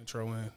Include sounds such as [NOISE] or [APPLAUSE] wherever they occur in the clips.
intro in.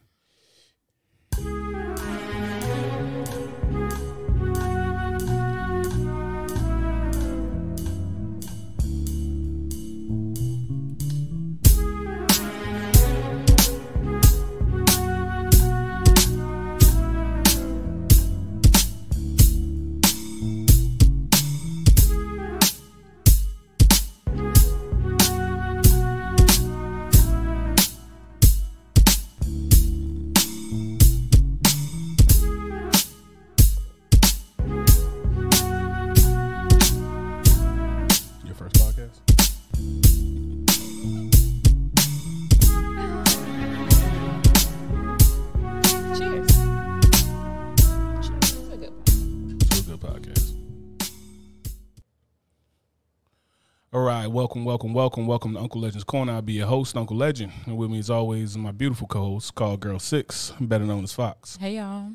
Right, welcome, welcome, welcome, welcome to Uncle Legend's Corner. I'll be your host, Uncle Legend. And with me, as always, my beautiful co host, called Girl Six, better known as Fox. Hey y'all.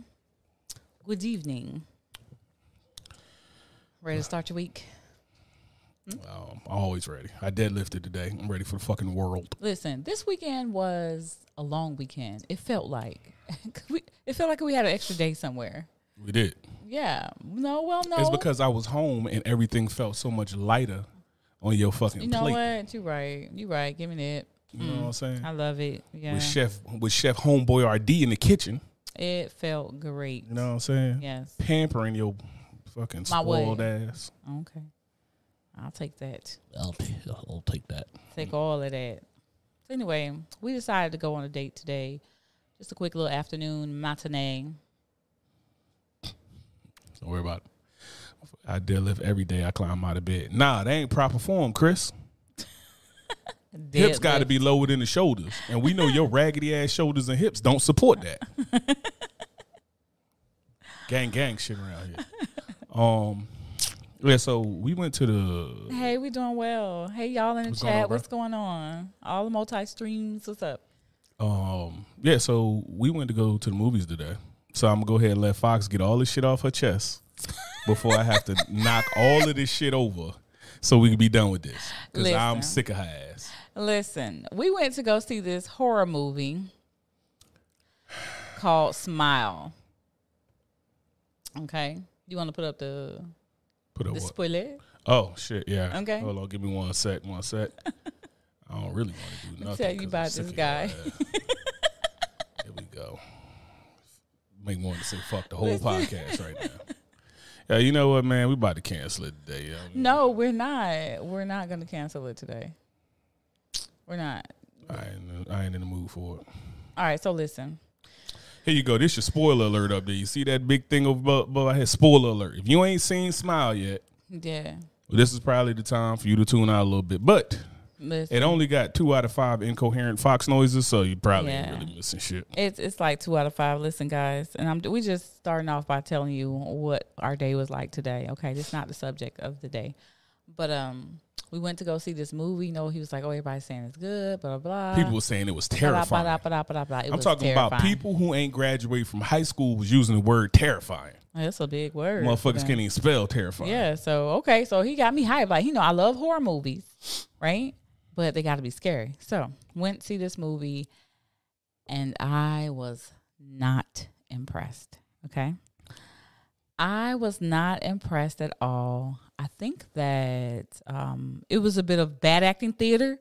Good evening. Ready to start your week? Um, I'm always ready. I deadlifted today. I'm ready for the fucking world. Listen, this weekend was a long weekend. It felt like [LAUGHS] we, it felt like we had an extra day somewhere. We did. Yeah. No, well, no. It's because I was home and everything felt so much lighter on your fucking you know plate. what? You're right. You're right. Give me that. You know what I'm saying? I love it. Yeah. With Chef with Chef Homeboy RD in the kitchen. it felt great. You know what I'm saying? Yes. Pampering your fucking My way. spoiled ass. Okay. I'll take that. I'll, t- I'll take that. Take all of that. So anyway, we decided to go on a date today. Just a quick little afternoon matinee. Don't worry about it. I deadlift every day. I climb out of bed. Nah, they ain't proper form, Chris. [LAUGHS] Hips got to be lower than the shoulders, and we know your raggedy ass shoulders and hips don't support that. [LAUGHS] gang, gang, shit around here. Um, yeah. So we went to the. Hey, we doing well. Hey, y'all in the What's going chat. on, what's going on? All the multi streams. What's up? Um, yeah. So we went to go to the movies today. So I'm gonna go ahead and let Fox get all this shit off her chest [LAUGHS] before I have to knock all of this shit over, so we can be done with this. Because I'm sick of her ass. Listen, we went to go see this horror movie called Smile. Okay. You want to put up the Put up the what? spoiler? Oh shit, yeah. Okay. Hold on, give me one sec, one sec. I don't really want to do nothing. tell you about this guy. [LAUGHS] Here we go. Make me want to say fuck the whole podcast right now. Yeah, you know what, man? We about to cancel it today. Yo. No, we're not. We're not going to cancel it today. We're not. I ain't, I ain't in the mood for it. All right. So listen. Here you go. This your spoiler alert up there. You see that big thing over above above our head? Spoiler alert. If you ain't seen Smile yet, Yeah. well, this is probably the time for you to tune out a little bit. But Listen. it only got two out of five incoherent Fox noises, so you probably Yeah. ain't really missing shit. It's it's like two out of five. Listen, guys, and I'm we just starting off by telling you what our day was like today. Okay, this is not the subject of the day, but um, we went to go see this movie. You know, he was like, "Oh, everybody's saying it's good." Blah blah blah. People were saying it was terrifying. blah, blah, blah, blah, I'm talking about people who ain't graduated from high school was using the word terrifying. That's a big word. Motherfuckers can't even spell terrifying. Yeah. So okay, so he got me hyped. Like you know, I love horror movies, right? But they got to be scary. So went to see this movie, and I was not impressed. Okay, I was not impressed at all. I think that um, it was a bit of bad acting theater.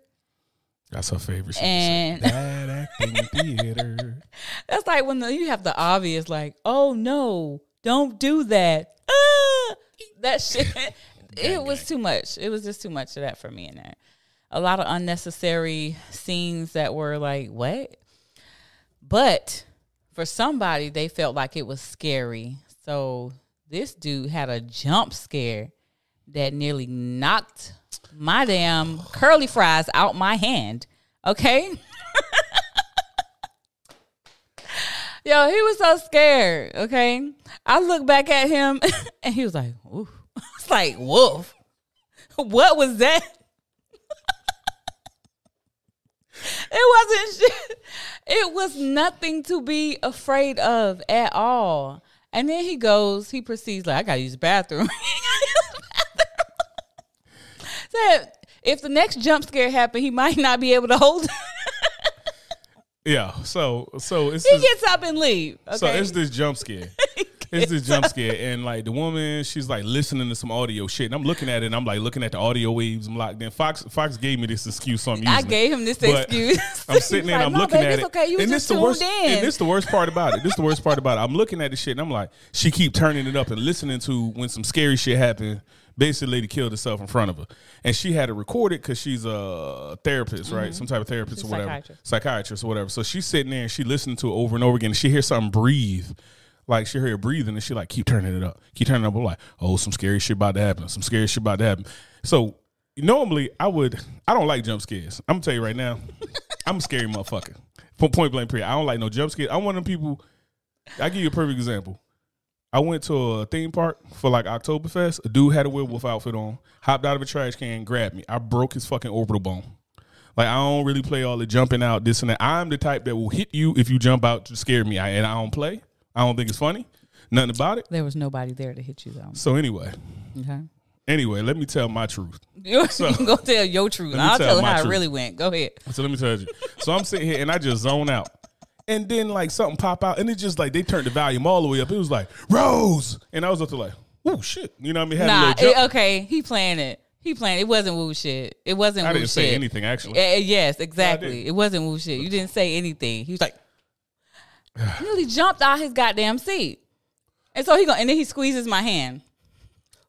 That's her favorite. And- Bad acting theater. [LAUGHS] That's like when the, you have the obvious, like, oh no, don't do that. Ah! That shit. [LAUGHS] it was too much. It was just too much of that for me in there. A lot of unnecessary scenes that were like, what? But for somebody, they felt like it was scary. So this dude had a jump scare that nearly knocked my damn curly fries out my hand. Okay. [LAUGHS] Yo, he was so scared. Okay, I look back at him, [LAUGHS] and he was like, "Ooh," [LAUGHS] it's like, "Woof." What was that? It wasn't shit. It was nothing to be afraid of at all. And then he goes, he proceeds like, "I gotta use the bathroom." [LAUGHS] Said if the next jump scare happened, he might not be able to hold. Yeah. So so it's He this, gets up and leave. Okay. so it's this jump scare. It's this jump scare, and like the woman, she's like listening to some audio shit, and I'm looking at it, and I'm like looking at the audio waves. I'm like, then Fox Fox gave me this excuse, so I'm using I gave him this But excuse. [LAUGHS] I'm sitting there and I'm like, "No, looking baby, at it. Okay, you and just this the worst. in. And this the worst part about it. This the worst part about it. I'm looking at the shit and I'm like, she keep turning it up and listening to when some scary shit happened. Basically, lady killed herself in front of her, and she had it because she's a therapist, right? Some type of therapist Mm-hmm. She's or whatever, psychiatrist. psychiatrist or whatever. So she's sitting there and she listening to it over and over again. And she hears something breathe. Like she hear her breathing and she like keep turning it up, keep turning it up. I'm like, oh, some scary shit about to happen. Some scary shit about to happen. So normally I would, I don't like jump scares. I'm gonna tell you right now, [LAUGHS] I'm a scary motherfucker. Point point blank period. I don't like no jump scares. I'm one of them people. I give you a perfect example. I went to a theme park for like Oktoberfest. A dude had a werewolf outfit on, hopped out of a trash can, grabbed me. I broke his fucking orbital bone. Like I don't really play all the jumping out, this and that. I'm the type that will hit you if you jump out to scare me. I, and I don't play. I don't think it's funny. Nothing about it. there was nobody there to hit you though. So anyway, Okay. anyway, let me tell my truth. [LAUGHS] You, you can go tell your truth. I'll tell tell how truth. it really went. Go ahead. So let me tell you. So I'm sitting here and I just zone out. And then like something pop out and it just like they turned the volume all the way up. It was like Rose, and I was up to like, oh shit, you know what I mean? Had Nah, it, okay. He playing it. He playing. It It wasn't woo shit. It wasn't. I didn't shit. say anything actually. Eh, yes, exactly. It wasn't woo shit. You didn't say anything. He was like, [SIGHS] nearly jumped out his goddamn seat, and so he go, and then he squeezes my hand.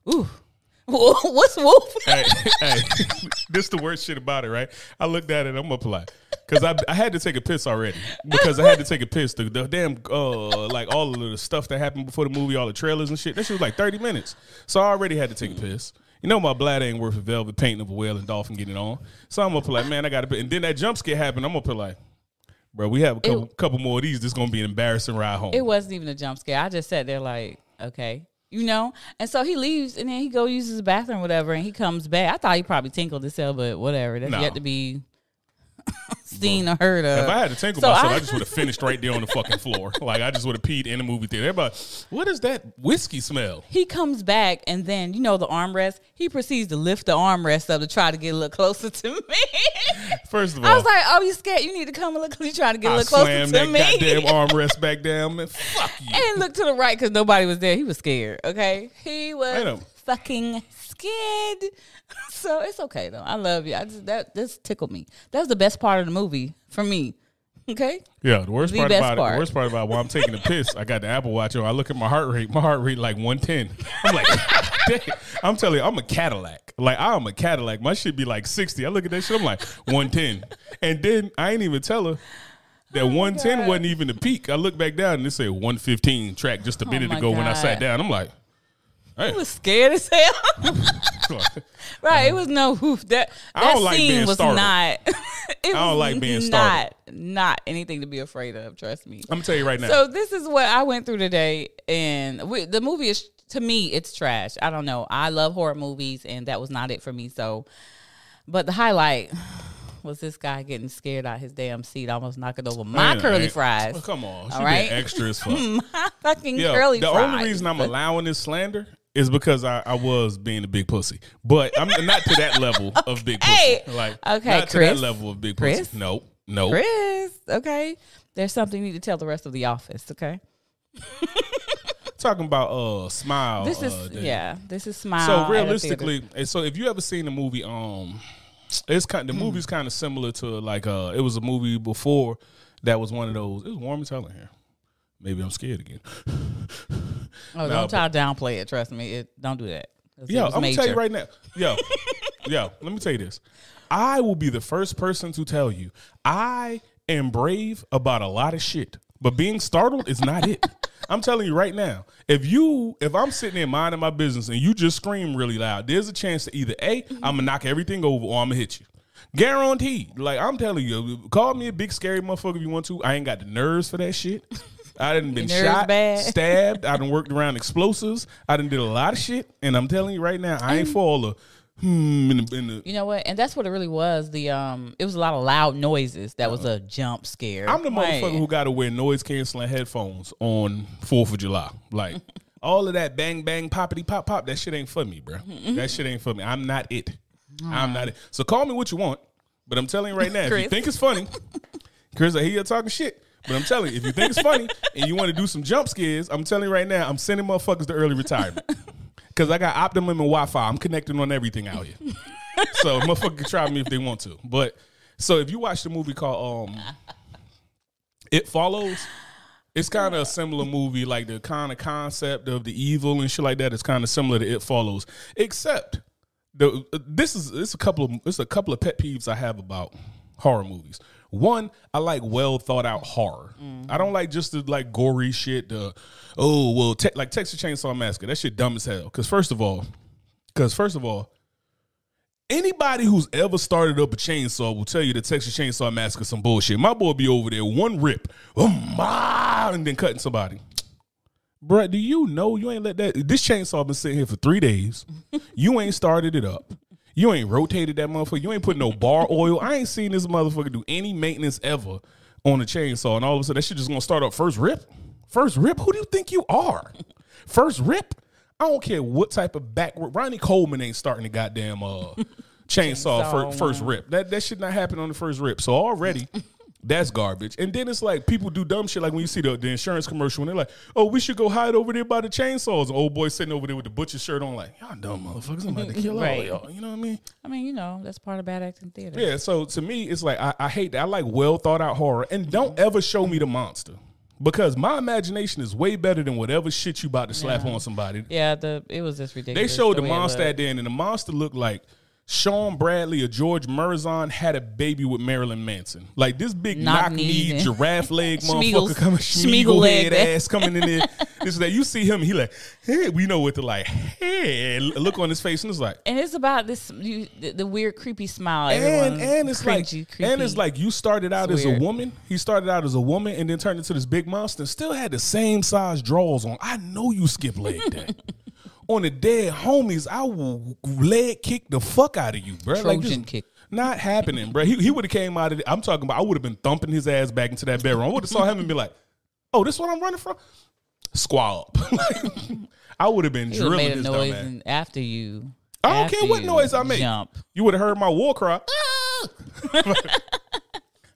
Ooh, [LAUGHS] what's wolf? hey, hey, [LAUGHS] this the worst shit about it, right? I looked at it, I'm up like, because I, I had to take a piss already because I had to take a piss. The, the damn uh like all of the stuff that happened before the movie, all the trailers and shit. That shit was like 30 minutes, so I already had to take a piss. You know my bladder ain't worth a velvet painting of a whale and dolphin getting on. So I'm up like, man, I got to. And then that jump scare happened. I'm up like, bro, we have a couple, couple more of these. This gonna be an embarrassing ride home. It wasn't even a jump scare. I just sat there like, okay. You know, and so he leaves, and then he go uses the bathroom, whatever, and he comes back. I thought he probably tinkled himself, but whatever. That's No. yet to be [LAUGHS] seen or heard of. If I had to tinkle So myself, I, I- just would have finished right there on the fucking floor. [LAUGHS] Like I just would have peed in the movie theater. Everybody, what is that whiskey smell? he comes back and then you know the armrest he proceeds to lift the armrest up to try to get a little closer to me [LAUGHS] First of all, i was like oh you scared you need to come a little you trying to get a little closer slammed to that me goddamn armrest back down, man. Fuck you. and look to the right because nobody was there he was scared okay he was fucking scared [LAUGHS] so it's okay though i love you i just that this tickled me that was the best part of the movie for me [LAUGHS] okay Yeah, the worst The part about it, part. the worst part about while I'm taking a piss, I got the Apple Watch on. I look at my heart rate. My heart rate like 110. I'm like. [LAUGHS] I'm telling you, I'm a Cadillac. Like I'm a Cadillac. My shit be like 60. I look at that shit. I'm like 110. And then I ain't even tell her that 110 wasn't even the peak. I look back down and it said 115 track just a oh minute my ago when I sat down. I'm like, I was scared as hell. [LAUGHS] Right, it was no woof. That I that don't like scene being was startled. not. [LAUGHS] it I don't was like being not not anything to be afraid of. Trust me. I'm gonna tell you right now. So this is what I went through today, and we, the movie is to me it's trash. I don't know. I love horror movies, and that was not it for me. So, but the highlight [SIGHS] was this guy getting scared out his damn seat, almost knocking over my Man, curly man. fries. Oh, come on. All right. extra as [LAUGHS] fuck. my fucking Yo, curly the fries. only reason I'm allowing this slander is because I, I was being a big pussy, but I'm not to that level [LAUGHS] of big pussy. Like, Okay, not to that level of big Chris. pussy. No, no. Chris, okay. There's something you need to tell the rest of the office, okay? [LAUGHS] Talking about uh, smile. This is uh, yeah. This is smile. So realistically, so if you ever seen the movie, um, it's kind. The Hmm. movie's kind of similar to like uh, it was a movie before that was one of those. It was warm as hell in here. Maybe I'm scared again. oh, no, don't try to downplay it. Trust me, it, don't do that. Yo, I'm gonna tell you right now. Yo, [LAUGHS] yo, let me tell you this. I will be the first person to tell you I am brave about a lot of shit, but being startled is not it. [LAUGHS] I'm telling you right now. If you, if I'm sitting there minding my business and you just scream really loud, there's a chance that either a, mm-hmm. I'm gonna knock everything over, or I'm gonna hit you. Guaranteed. Like I'm telling you, call me a big scary motherfucker if you want to. I ain't got the nerves for that shit. I didn't been shot, bad? stabbed. I done worked around explosives. I didn't did a lot of shit, and I'm telling you right now, I ain't for all the hmm in the, in the You know what? And that's what it really was. The um, it was a lot of loud noises. That was a jump scare. I'm the Like, motherfucker who got to wear noise canceling headphones on Fourth of July. Like [LAUGHS] all of that bang bang poppity pop pop. That shit ain't for me, bro. That shit ain't for me. I'm not it. I'm not it. So call me what you want, but I'm telling you right now, if you Chris. think it's funny, [LAUGHS] Chris, I hear you talking shit. But I'm telling you, if you think it's funny and you want to do some jump scares, I'm telling you right now, I'm sending motherfuckers to early retirement. [LAUGHS] Because I got Optimum and Wi Fi. I'm connecting on everything out here. [LAUGHS] so motherfucker can try me if they want to. But so if you watch the movie called um It Follows, it's kind of a similar movie, like the kind of concept of the evil and shit like that is kind of similar to It Follows, except the this is it's a couple of it's a couple of pet peeves I have about horror movies. One, I like well thought out horror. I don't like just the like gory shit. The oh well, te- like Texas Chainsaw Massacre. That shit dumb as hell. Because first of all, because first of all, anybody who's ever started up a chainsaw will tell you the Texas Chainsaw Massacre some bullshit. My boy be over there one rip, ah, and then cutting somebody. Bruh, do you know you ain't let that? This chainsaw been sitting here for three days. You ain't started it up. You ain't rotated that motherfucker. You ain't put no bar oil. I ain't seen this motherfucker do any maintenance ever on a chainsaw. And all of a sudden, that shit just gonna start up first rip. First rip. Who do you think you are? [LAUGHS] First rip. I don't care what type of backward. Ronnie Coleman ain't starting the goddamn uh, chainsaw, [LAUGHS] Chainsaw fir- first rip. That that should not happen on the first rip. So already. [LAUGHS] That's garbage. And then it's like people do dumb shit like when you see the, the insurance commercial and they're like, oh, we should go hide over there by the chainsaws. Old boy sitting over there with the butcher shirt on, like, y'all dumb motherfuckers. I'm about to kill all Right. of y'all. You know what I mean? I mean, you know, that's part of bad acting theater. Yeah, so to me, it's like I, I hate that. I like well thought out horror. And don't ever show me the monster. Because my imagination is way better than whatever shit you about to slap on somebody. Yeah, the it was just ridiculous. They showed the it monster at the end, and the monster looked like Shawn Bradley or Gheorghe Muresan had a baby with Marilyn Manson. Like this big knock Knock knee giraffe leg [LAUGHS] motherfucker coming Schmeagle head ass coming in there. [LAUGHS] this is that you see him, he like, hey, we know what to like, hey, look on his face, and it's like, And it's about this you, the, the weird creepy smile. and and it's like cringy, and it's like you started out It's as a woman. He started out as a woman and then turned into this big monster. and Still had the same size drawers on. I know you skip leg day. [LAUGHS] on the dead homies, I will leg kick the fuck out of you, bro. like Trojan this, kick. Not happening, bro. He, he would have came out of. The, I'm talking about. I would have been thumping his ass back into that bedroom. I would have saw him and be like, "Oh, this what I'm running from." Squall up. Like, [LAUGHS] I would have been would've drilling made a this noise after you. I don't care what noise I make. Jump. You would have heard my war cry. [LAUGHS] [LAUGHS]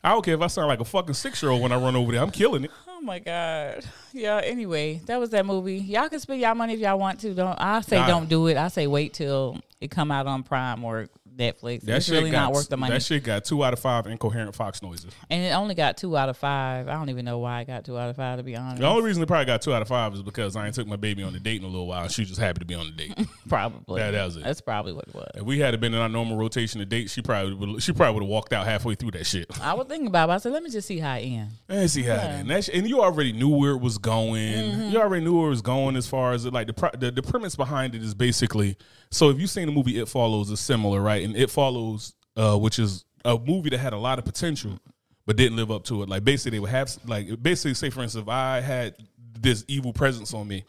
I don't care if I sound like a fucking six year old when I run over there. I'm killing it. Oh my god. Yeah. Anyway, that was that movie. Y'all can spend y'all money if y'all want to. Don't I say Nah. don't do it. I say wait till it come out on Prime or Netflix. That it's shit really got, not worth the money. That shit got two out of five incoherent Fox noises. and it only got two out of five. I don't even know why I got two out of five to be honest. The only reason it probably got two out of five is because I ain't took my baby on a date in a little while. She was just happy to be on the date. [LAUGHS] Probably. That- that was it. That's probably what it was. if we had been in our normal rotation of dates, she probably would, she probably would have walked out halfway through that shit. I was thinking about it. I said, let me just see how it ends. And see how it end. That sh- and you already knew where it was going. Mm-hmm. You already knew where it was going as far as it, like the, pro- the the premise behind it is basically. So if you've seen the movie It Follows, is similar, right? And It Follows, uh, which is a movie that had a lot of potential, but didn't live up to it. Like basically, they would have like basically say for instance, if I had this evil presence on me.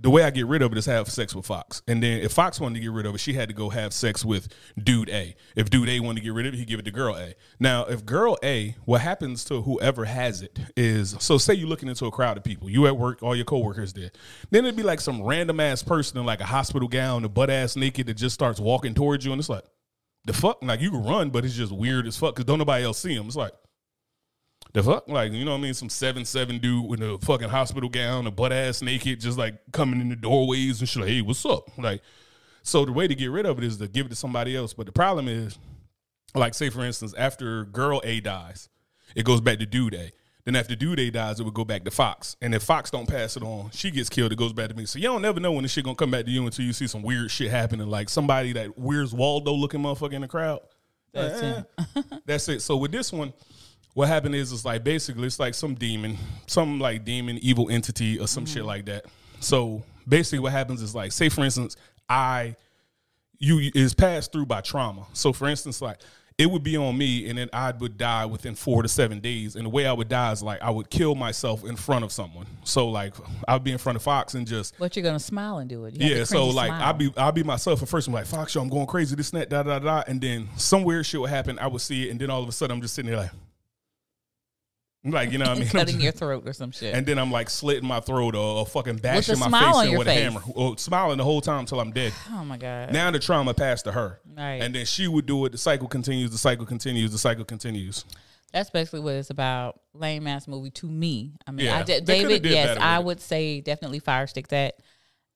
The way I get rid of it is have sex with Fox, and then if Fox wanted to get rid of it, she had to go have sex with Dude A. If Dude A wanted to get rid of it, he give it to Girl A. Now, if Girl A, what happens to whoever has it is, so say you're looking into a crowd of people, you at work, all your coworkers there, then it'd be like some random ass person in like a hospital gown, a butt ass naked that just starts walking towards you, and it's like, the fuck, like you can run, but it's just weird as fuck because don't nobody else see him. It's like. The fuck, like you know what I mean? Some seven seven dude with a fucking hospital gown, a butt ass naked, just like coming in the doorways and shit. Like, hey, what's up? Like, so the way to get rid of it is to give it to somebody else. But the problem is, like, say for instance, after girl A dies, it goes back to dude A. Then after dude A dies, it would go back to Fox. And if Fox don't pass it on, she gets killed. It goes back to me. So you don't never know when this shit gonna come back to you until you see some weird shit happening, like somebody that wears Waldo looking motherfucker in the crowd. That's Eh, it. [LAUGHS] that's it. So with this one, what happened is it's like basically it's like some demon, some like demon evil entity or some shit mm-hmm. like that. So basically what happens is like say for instance, I you is passed through by trauma. So for instance, like it would be on me and then I would die within four to seven days. And the way I would die is like I would kill myself in front of someone. So like I would be in front of Fox and just But you're gonna smile and do it. Yeah, so like smile. I'll be I'll be myself at first. I'm like, Fox, yo, I'm going crazy, this and that, da da da, and then some weird shit would happen. I would see it, and then all of a sudden I'm just sitting there like, like you know what I mean, cutting your throat or some shit. and then I'm like slitting my throat or, or fucking bashing my face in with face. a hammer, or smiling the whole time until I'm dead. [SIGHS] oh my god. Now the trauma passed to her, Right. and then she would do it. The cycle continues. The cycle continues. The cycle continues. That's basically what it's about. Lame ass movie to me. I mean, Yeah, I de- David. Yes, I it. would say definitely fire stick that.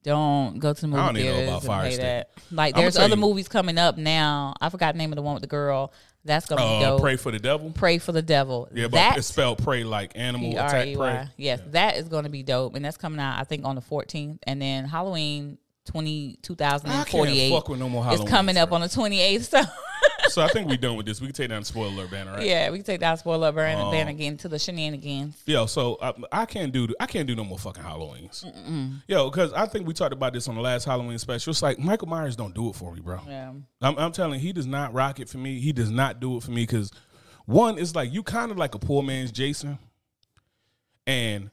Don't go to the movie I don't even know theaters about and Fire pay Stick. that. Like, there's other you- movies coming up now. I forgot the name of the one with the girl. That's gonna be Uh, dope. prey for the devil. Prey for the devil. Yeah, but that it's spelled pray like animal attack P-R-E-Y. prey. Yes, that is going to be dope, and that's coming out I think on the 14th, and then Halloween 20, I can't 2048 fuck with no more is coming up on the 28th. So [LAUGHS] so I think we're done with this. We can take down the spoiler banner, right? yeah, we can take that spoiler banner, Um, banner again to the shenanigans. Yo, so I, I can't do I can't do no more fucking Halloweens. Yo, because I think we talked about this on the last Halloween special. It's like Michael Myers don't do it for me, bro. Yeah, I'm, I'm telling you, he does not rock it for me. He does not do it for me because one is like you kind of like a poor man's Jason, and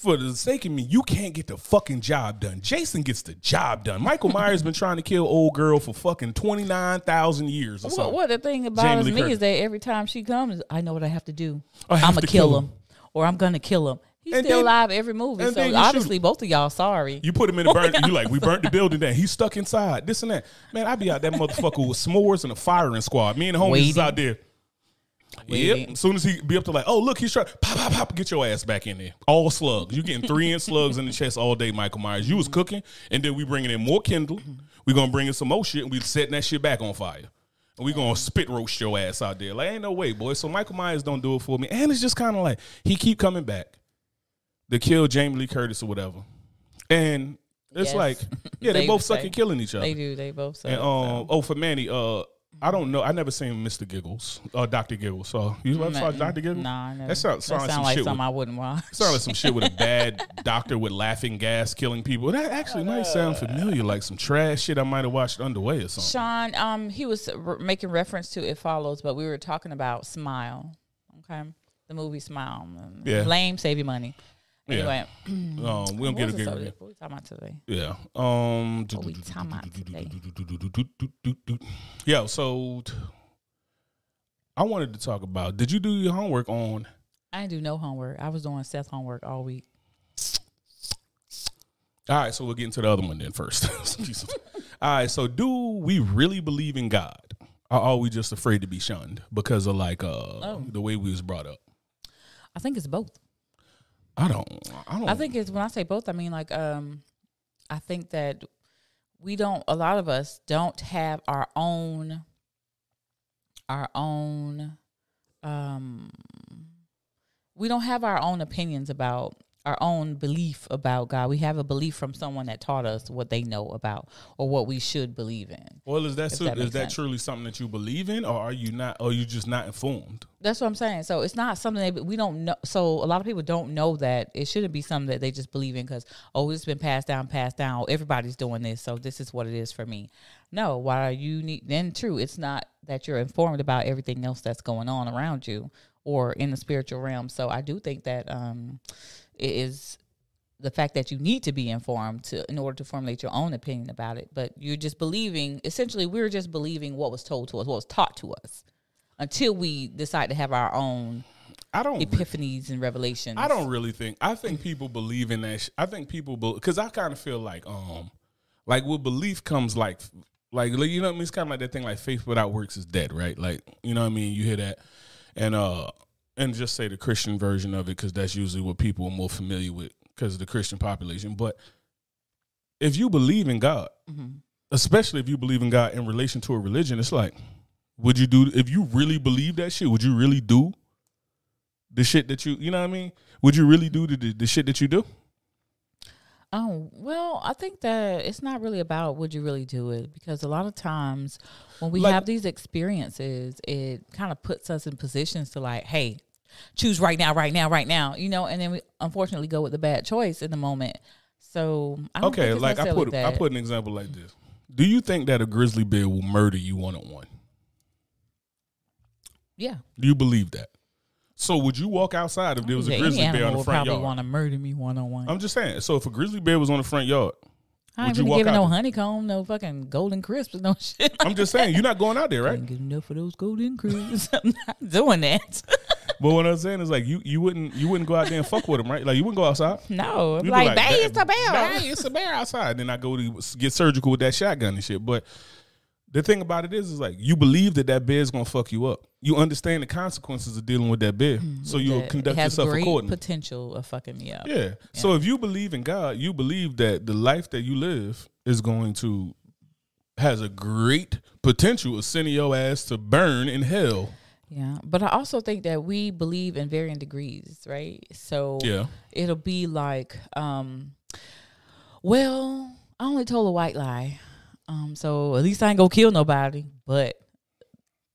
for the sake of me, you can't get the fucking job done. Jason gets the job done. Michael Myers been trying to kill old girl for fucking twenty nine thousand years or what, something. what the thing is Lee me Curtis. is that every time she comes, I know what I have to do. Have I'm gonna kill kill him, or I'm gonna kill him. He's And still then- alive every movie, so obviously both of y'all sorry. You put him in the burn. [LAUGHS] You like we burnt the building down. He's stuck inside. This and that. Man, I be out that motherfucker with s'mores and a firing squad. Me and the homies is out there. Waiting. Yep. As soon as he be up to like, oh look, he's trying pop pop pop. Get your ass back in there. All slugs. You getting three inch slugs in the chest all day, Michael Myers. You was cooking, and then we bringing in more kindle. We gonna bring in some more shit, and we setting that shit back on fire. And we gonna spit roast your ass out there. Like ain't no way, boy. So Michael Myers don't do it for me, and it's just kind of like he keep coming back to kill Jamie Lee Curtis or whatever, and it's Yes. like [LAUGHS] yeah, they, They both suck at killing each other. They do. They both. Suck, And um, oh, for Manny, uh, I don't know. I never seen Mr. Giggles or Doctor Giggles. So you ever saw. Doctor Giggles? Nah, I never. That sounds sound like some like shit. something With, I wouldn't watch. [LAUGHS] sound like some shit with a bad doctor with laughing gas killing people. That actually might sound familiar, like some trash shit I might have watched underway or something. Sean, um, he was re- making reference to It Follows, but we were talking about Smile. Okay, the movie Smile. Yeah. lame, save your money. Yeah. Anyway, Um, we don't [CLEARS THROAT] get a good subject? what we talking about today? Yeah. Um. What we talking about today? Yeah. So I wanted to talk about. Did you do your homework on? I didn't do no homework. I was doing Seth's homework all week. All right, so we'll get into the other one then first. [LAUGHS] All right, so do we really believe in God? Or are we just afraid to be shunned because of like uh Oh. the way we was brought up? I think it's both. I don't. I don't. I think it's when I say both, I mean like um I think that we don't a lot of us don't have our own our own um we don't have our own opinions about our own belief about God. We have a belief from someone that taught us what they know about or what we should believe in. Well, is that, so, that is that sense. truly something that you believe in, or are you not? Or you just not informed? That's what I'm saying. So it's not something that we don't know. So a lot of people don't know that it shouldn't be something that they just believe in because oh, it's been passed down, passed down. Everybody's doing this, so this is what it is for me. No, why are you need? Then true, it's not that you're informed about everything else that's going on around you or in the spiritual realm. So I do think that um, it is the fact that you need to be informed to in order to formulate your own opinion about it. But you're just believing. Essentially, we're just believing what was told to us, what was taught to us until we decide to have our own I don't. epiphanies and revelations. I don't really think. I think people believe in that. Sh- I think people because I kind of feel like um, like with belief comes like like like, you know what I mean. It's kind of like that thing like faith without works is dead, right? Like you know what I mean. You hear that, and uh, and just say the Christian version of it because that's usually what people are more familiar with because of the Christian population. But if you believe in God, mm-hmm. especially if you believe in God in relation to a religion, it's like, would you do if you really believe that shit? Would you really do the shit that you you know what I mean? Would you really do the the, the shit that you do? Oh, well, I think that it's not really about would you really do it because a lot of times when we Like- have these experiences, it kind of puts us in positions to like, hey, choose right now, right now, right now, you know, and then we unfortunately go with the bad choice in the moment. So I don't Okay, think like I put I put an example like this. Do you think that a grizzly bear will murder you one on one? yeah. Do you believe that? So would you walk outside if there was a grizzly bear on the would front probably yard? want to murder me one on one. I'm just saying. So if a grizzly bear was on the front yard, I would ain't you give it out no honeycomb, no fucking golden crisps, no [LAUGHS] shit. I'm just saying you're not going out there, I right? ain't enough of those golden crisps. [LAUGHS] I'm not doing that. [LAUGHS] But what I'm saying is like you you wouldn't you wouldn't go out there and fuck with them, right? Like you wouldn't go outside. [LAUGHS] no, You be like, bang, "Ba- it's a bear. Bang, it's a bear outside. Then I go to get surgical with that shotgun and shit. But the thing about it is, is like you believe that that bear is gonna fuck you up. You understand the consequences of dealing with that bed, mm-hmm. so you'll That conduct it has yourself great accordingly. potential of fucking me up. Yeah. So if you believe in God, you believe that the life that you live is going to has a great potential of sending your ass to burn in hell. Yeah, but I also think that we believe in varying degrees, right? So Yeah. it'll be like, um, well, I only told a white lie, um, so at least I ain't gonna kill nobody. But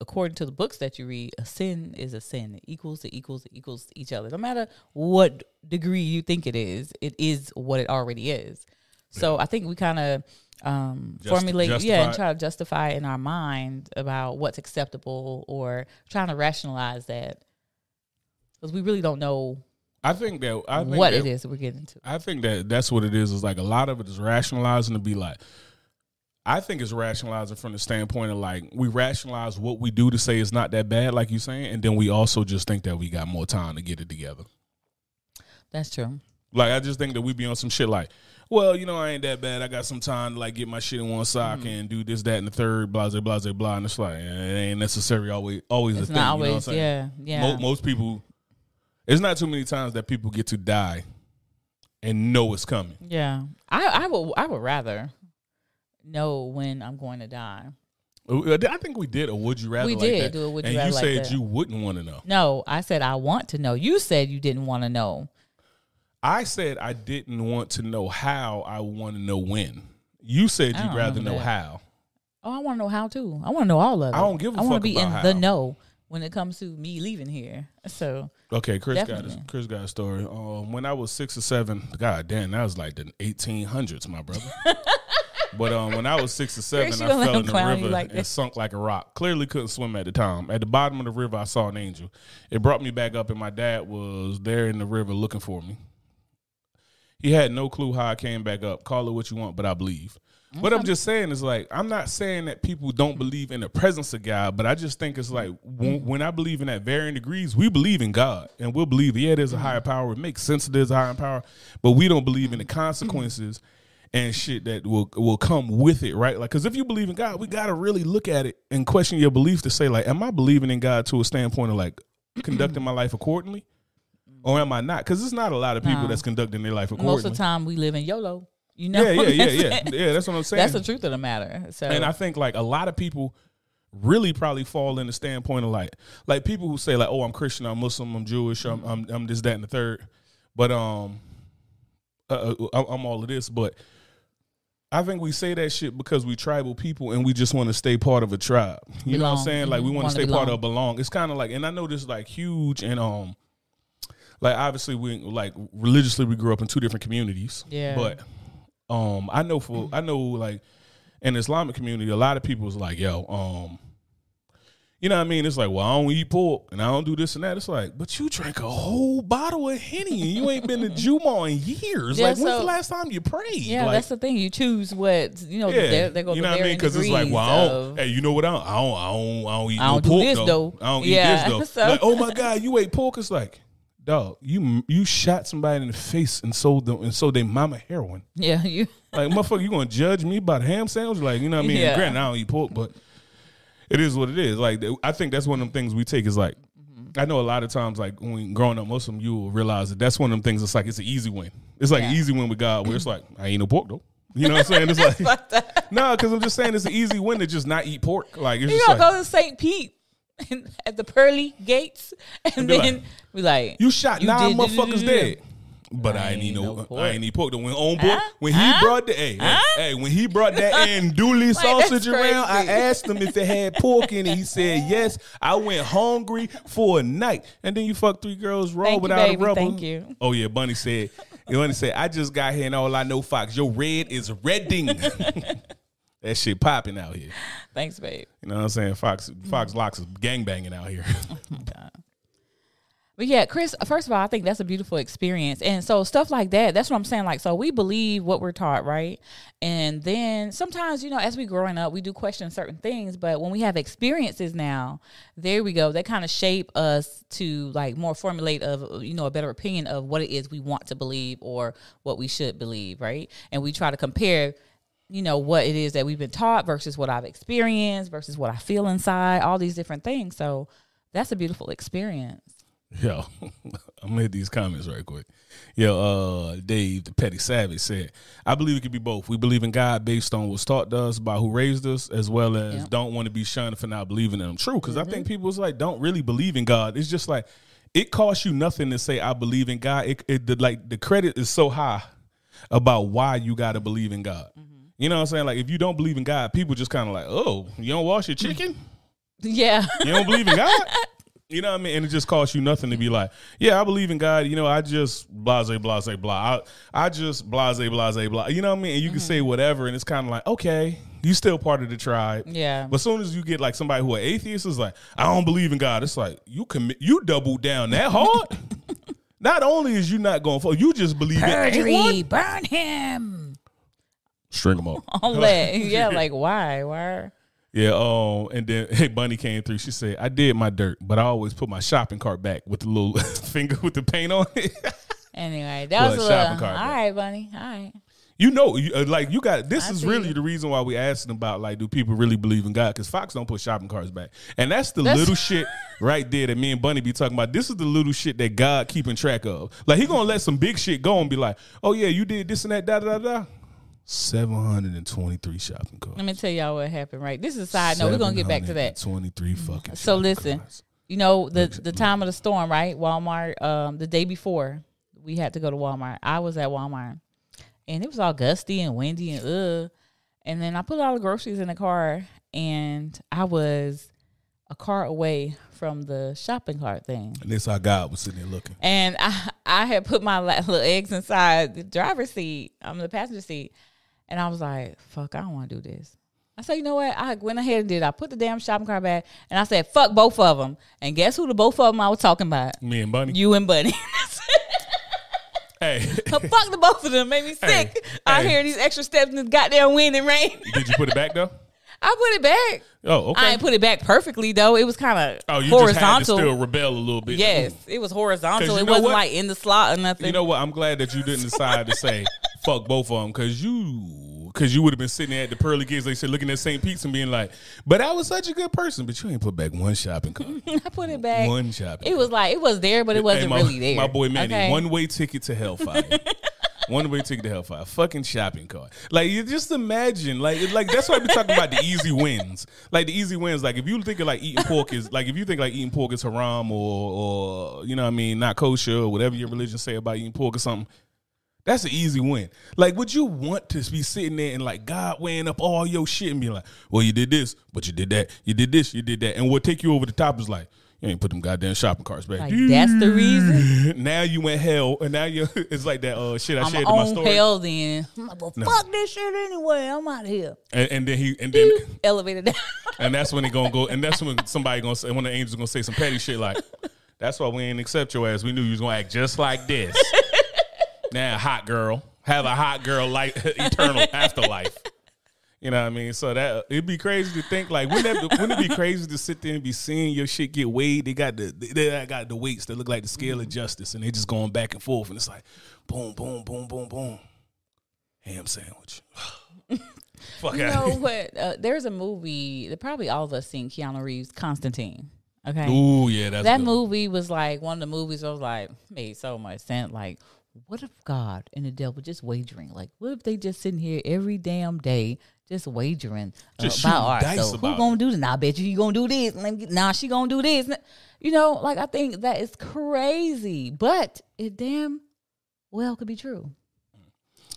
according to the books that you read, a sin is a sin. It equals, it equals, it equals each other. No matter what degree you think it is, it is what it already is. So I think we kind of um, Just- formulate, yeah, and try to justify in our mind about what's acceptable or trying to rationalize that because we really don't know I think that I think what that, it is that we're getting into. I think that that's what it is. Is like a lot of it is rationalizing to be like. I think it's rationalizing from the standpoint of like we rationalize what we do to say it's not that bad, like you're saying, and then we also just think that we got more time to get it together. That's true. Like I just think that we be on some shit like, well, you know, I ain't that bad. I got some time to like get my shit in one sock Mm-hmm. and do this, that, and the third, blah, blah, blah, blah. And it's like it ain't necessarily always always It's a thing. not you know what I'm always, saying? yeah, yeah. Mo- most people, it's not too many times that people get to die and know it's coming. yeah, I, I would, I would rather know when I'm going to die. Uh, I think we did a would you rather. We like did that. do a would you and rather you like said that. you wouldn't want to know. No, I said I want to know. You said you didn't want to know. I said I didn't want to know how. I want to know when. You said you'd rather know how. Oh, I want to know how too. I want to know all of it. I don't give a I wanna be about in the how. know when it comes to me leaving here. So Okay, Chris got Definitely. a, Chris got a story. Um, when I was six or seven, God damn, that was like the eighteen hundreds, my brother. [LAUGHS] but um, when I was six or seven, Chris, I you gonna let fell in the river like and sunk like a rock. Clearly couldn't swim at the time. At the bottom of the river, I saw an angel. It brought me back up, and my dad was there in the river looking for me. He had no clue how I came back up. Call it what you want, but I believe. What I'm just saying is like I'm not saying that people don't believe in the presence of God, but I just think it's like when, mm-hmm. when I believe in that varying degrees, we believe in God and we'll believe yeah, there's a mm-hmm. higher power. It makes sense that there's a higher power, but we don't believe in the mm-hmm. consequences and shit that will will come with it, right? Like, because if you believe in God, we got to really look at it and question your belief to say like, am I believing in God to a standpoint of like conducting [CLEARS THROAT] my life accordingly, or am I not? Because it's not a lot of people No. that's conducting their life accordingly. most of the time we live in YOLO. You know, yeah, yeah, yeah, yeah, yeah. That's what I'm saying. That's the truth of the matter. So And I think like a lot of people really probably fall in the standpoint of like like people who say like, oh, I'm Christian, I'm Muslim, I'm Jewish, I'm I'm, I'm this, that, and the third. But um, uh, uh, I'm I'm all of this, but. I think we say that shit because we tribal people and we just want to stay part of a tribe. You know what I'm saying? Like we Mhm. want to stay part of belong. It's kind of like, and I know this is like huge and um, like obviously we like religiously we grew up in two different communities. Yeah. But um, I know for I know like in the Islamic community, a lot of people is like, yo, um, you know what I mean? It's like, well, I don't eat pork and I don't do this and that. It's like, but you drank a whole bottle of henny and you ain't been to [LAUGHS] Juma in years. Yeah, like, when's so- the last time you prayed? yeah, like, that's the thing. You choose what you know. yeah, They're, they're going you know what I mean? Because it's like, well, I don't. Of, Hey, you know what? I don't. I don't. I don't, I don't eat I no don't do pork this, though. though. I don't Yeah, eat this though. [LAUGHS] so- Like, oh my god, you ate pork? It's like, dog, you you shot somebody in the face and sold them and sold their mama heroin. yeah, you. [LAUGHS] Like, motherfucker, you gonna judge me about a ham sandwich? Like, you know what I mean? Yeah. Granted, I don't eat pork, but it is what it is. Like, I think that's one of them things we take is like. Mm-hmm. I know a lot of times, like when growing up, most of them you will realize that that's one of them things. It's like it's an easy win. It's like an easy win with God, where it's like I ain't no pork though. You know what I'm saying? It's [LAUGHS] like [LAUGHS] no, because I'm just saying it's an easy win to just not eat pork. Like it's You just gonna like go to St. Pete [LAUGHS] at the pearly gates, [LAUGHS] and then like, we like you shot You nine did- motherfuckers dead. But I, ain't ain't no, pork. I ain't eat pork. When on oh, boy, Huh? when he Huh? brought the hey, hey, hey, when he brought that [LAUGHS] andouille sausage around, I asked him if it had pork in it. He said yes. I went hungry for a night, and then you fucked three girls raw Thank you, without baby. a rubber. Thank you. Oh yeah, Bunny said. Bunny said I just got here and all I know, Fox, your red is redding. That shit popping out here. thanks, babe. You know what I'm saying? Fox Fox mm. Locks is gangbanging out here. [LAUGHS] Oh but yeah, Chris, first of all, I think that's a beautiful experience. And so stuff like that, that's what I'm saying. Like, so we believe what we're taught, right? And then sometimes, you know, as we growing up, we do question certain things, but when we have experiences now, there we go. They kind of shape us to like more formulate of, you know, a better opinion of what it is we want to believe or what we should believe, right? And we try to compare you know what it is that we've been taught versus what I've experienced versus what I feel inside, all these different things. So that's a beautiful experience. Yo, [LAUGHS] I'm gonna hit these comments right quick. Yo, uh, Dave, the petty savage said, "I believe it could be both. We believe in God based on what's taught to us by who raised us, as well as Yep. don't want to be shunned for not believing in Him. True, because I think people's like don't really believe in God. It's just like it costs you nothing to say I believe in God. It, it the, like the credit is so high about why you got to believe in God. You know what I'm saying? Like if you don't believe in God, people just kind of like, oh, you don't wash your chicken." Yeah. You don't believe in God? [LAUGHS] You know what I mean? And it just costs you nothing to be like, yeah, I believe in God. You know, I just blase, blase, blah. I, I just blase, blase, blah. You know what I mean? And you can mm-hmm. say whatever, and it's kind of like, okay, you still part of the tribe. Yeah. But as soon as you get like somebody who are atheists is like, I don't believe in God. It's like you commit, you double down that hard. [LAUGHS] not only is you not going for, you just believe in ain't one. burn him. String them up. [LAUGHS] All that. Yeah, like why? Why? Yeah, um, and then [LAUGHS] hey, Bunny came through. She said, "I did my dirt, but I always put my shopping cart back with the little [LAUGHS] finger with the paint on it." Anyway, that was a shopping little, cart, all right, bunny. All right. you know, you, uh, like you got this I is really the reason why we asking about like, do people really believe in God? Because Fox don't put shopping carts back, and that's the That's- little shit right there that me and Bunny be talking about. This is the little shit that God keeping track of. Like he gonna let some big shit go and be like, "Oh yeah, you did this and that." Da, da da da da. Seven hundred and twenty-three shopping carts. Let me tell y'all what happened, right? This is a side note. We're gonna get back to that. Twenty-three fucking. So listen, carts. you know the the time of the storm, right? Walmart. Um, the day before we had to go to Walmart. I was at Walmart, and it was all gusty and windy and uh. And then I put all the groceries in the car, and I was a car away from the shopping cart thing. And this how God was sitting there looking. And I, I had put my little eggs inside the driver's seat, um, the passenger seat, and I was like, "Fuck, I don't want to do this." I said, "You know what?" I went ahead and did. I put the damn shopping cart back, and I said, "Fuck both of them." And guess who the both of them I was talking about? Me and Bunny. You and Bunny. [LAUGHS] hey, Fuck the both of them. Made me Hey, sick. I hey. hear these extra steps in this goddamn wind and rain. [LAUGHS] did you put it back though? I put it back. Oh, okay. I ain't put it back perfectly though. It was kind of oh, you just had to horizontal. still rebel a little bit. yes, it was horizontal. It wasn't what? like in the slot or nothing. You know what? I'm glad that you didn't decide to say fuck both of them because you because you would have been sitting there at the pearly gates. They said looking at St. Pete's and being like, "But I was such a good person." But you ain't put back one shopping cart. [LAUGHS] I put it back. one shopping. It was like it was there, but it wasn't Hey, my, really there. My boy Manny, Okay? one way ticket to hellfire. [LAUGHS] one way ticket to hellfire. Fucking shopping cart. Like you just imagine, like like that's why we talking about the easy wins. Like the easy wins. Like if you think of like eating pork is like if you think like eating pork is haram or or you know what I mean not kosher or whatever your religion say about eating pork or something. That's an easy win. Like, would you want to be sitting there and like God weighing up all your shit and be like, "Well, you did this, but you did that, you did this, you did that," and what take you over the top is like, "You ain't put them goddamn shopping carts back." Like that's the reason. [LAUGHS] now you in hell, and now you [LAUGHS] it's like that uh shit I I'm shared in my on story. hell then. I'm like, well, No. fuck this shit anyway. I'm out of here. And, and then he and then Elevator down. [LAUGHS] and that's when they gonna go, and that's when somebody gonna say, when the angels gonna say some petty shit like, "That's why we ain't accept your ass. We knew you was gonna act just like this." Now, hot girl, have a hot girl like [LAUGHS] eternal afterlife. You know what I mean? So that it'd be crazy to think like wouldn't that wouldn't it be crazy to sit there and be seeing your shit get weighed? They got the they got the weights that look like the scale of justice, and they're just going back and forth, and it's like boom, boom, boom, boom, boom. Ham sandwich. [SIGHS] Fuck you know what? Uh, there's a movie that probably all of us seen. Keanu Reeves, Constantine. Okay. Ooh, yeah, that's that good. movie was like one of the movies I was like made so much sense. Like, what if God and the devil just wagering? Like, what if they just sitting here every damn day just wagering Just about all right, so who gonna do this? Nah, I bet you he gonna do this. Let me get- Nah, she gonna do this. You know, like I think that is crazy, but it damn well could be true.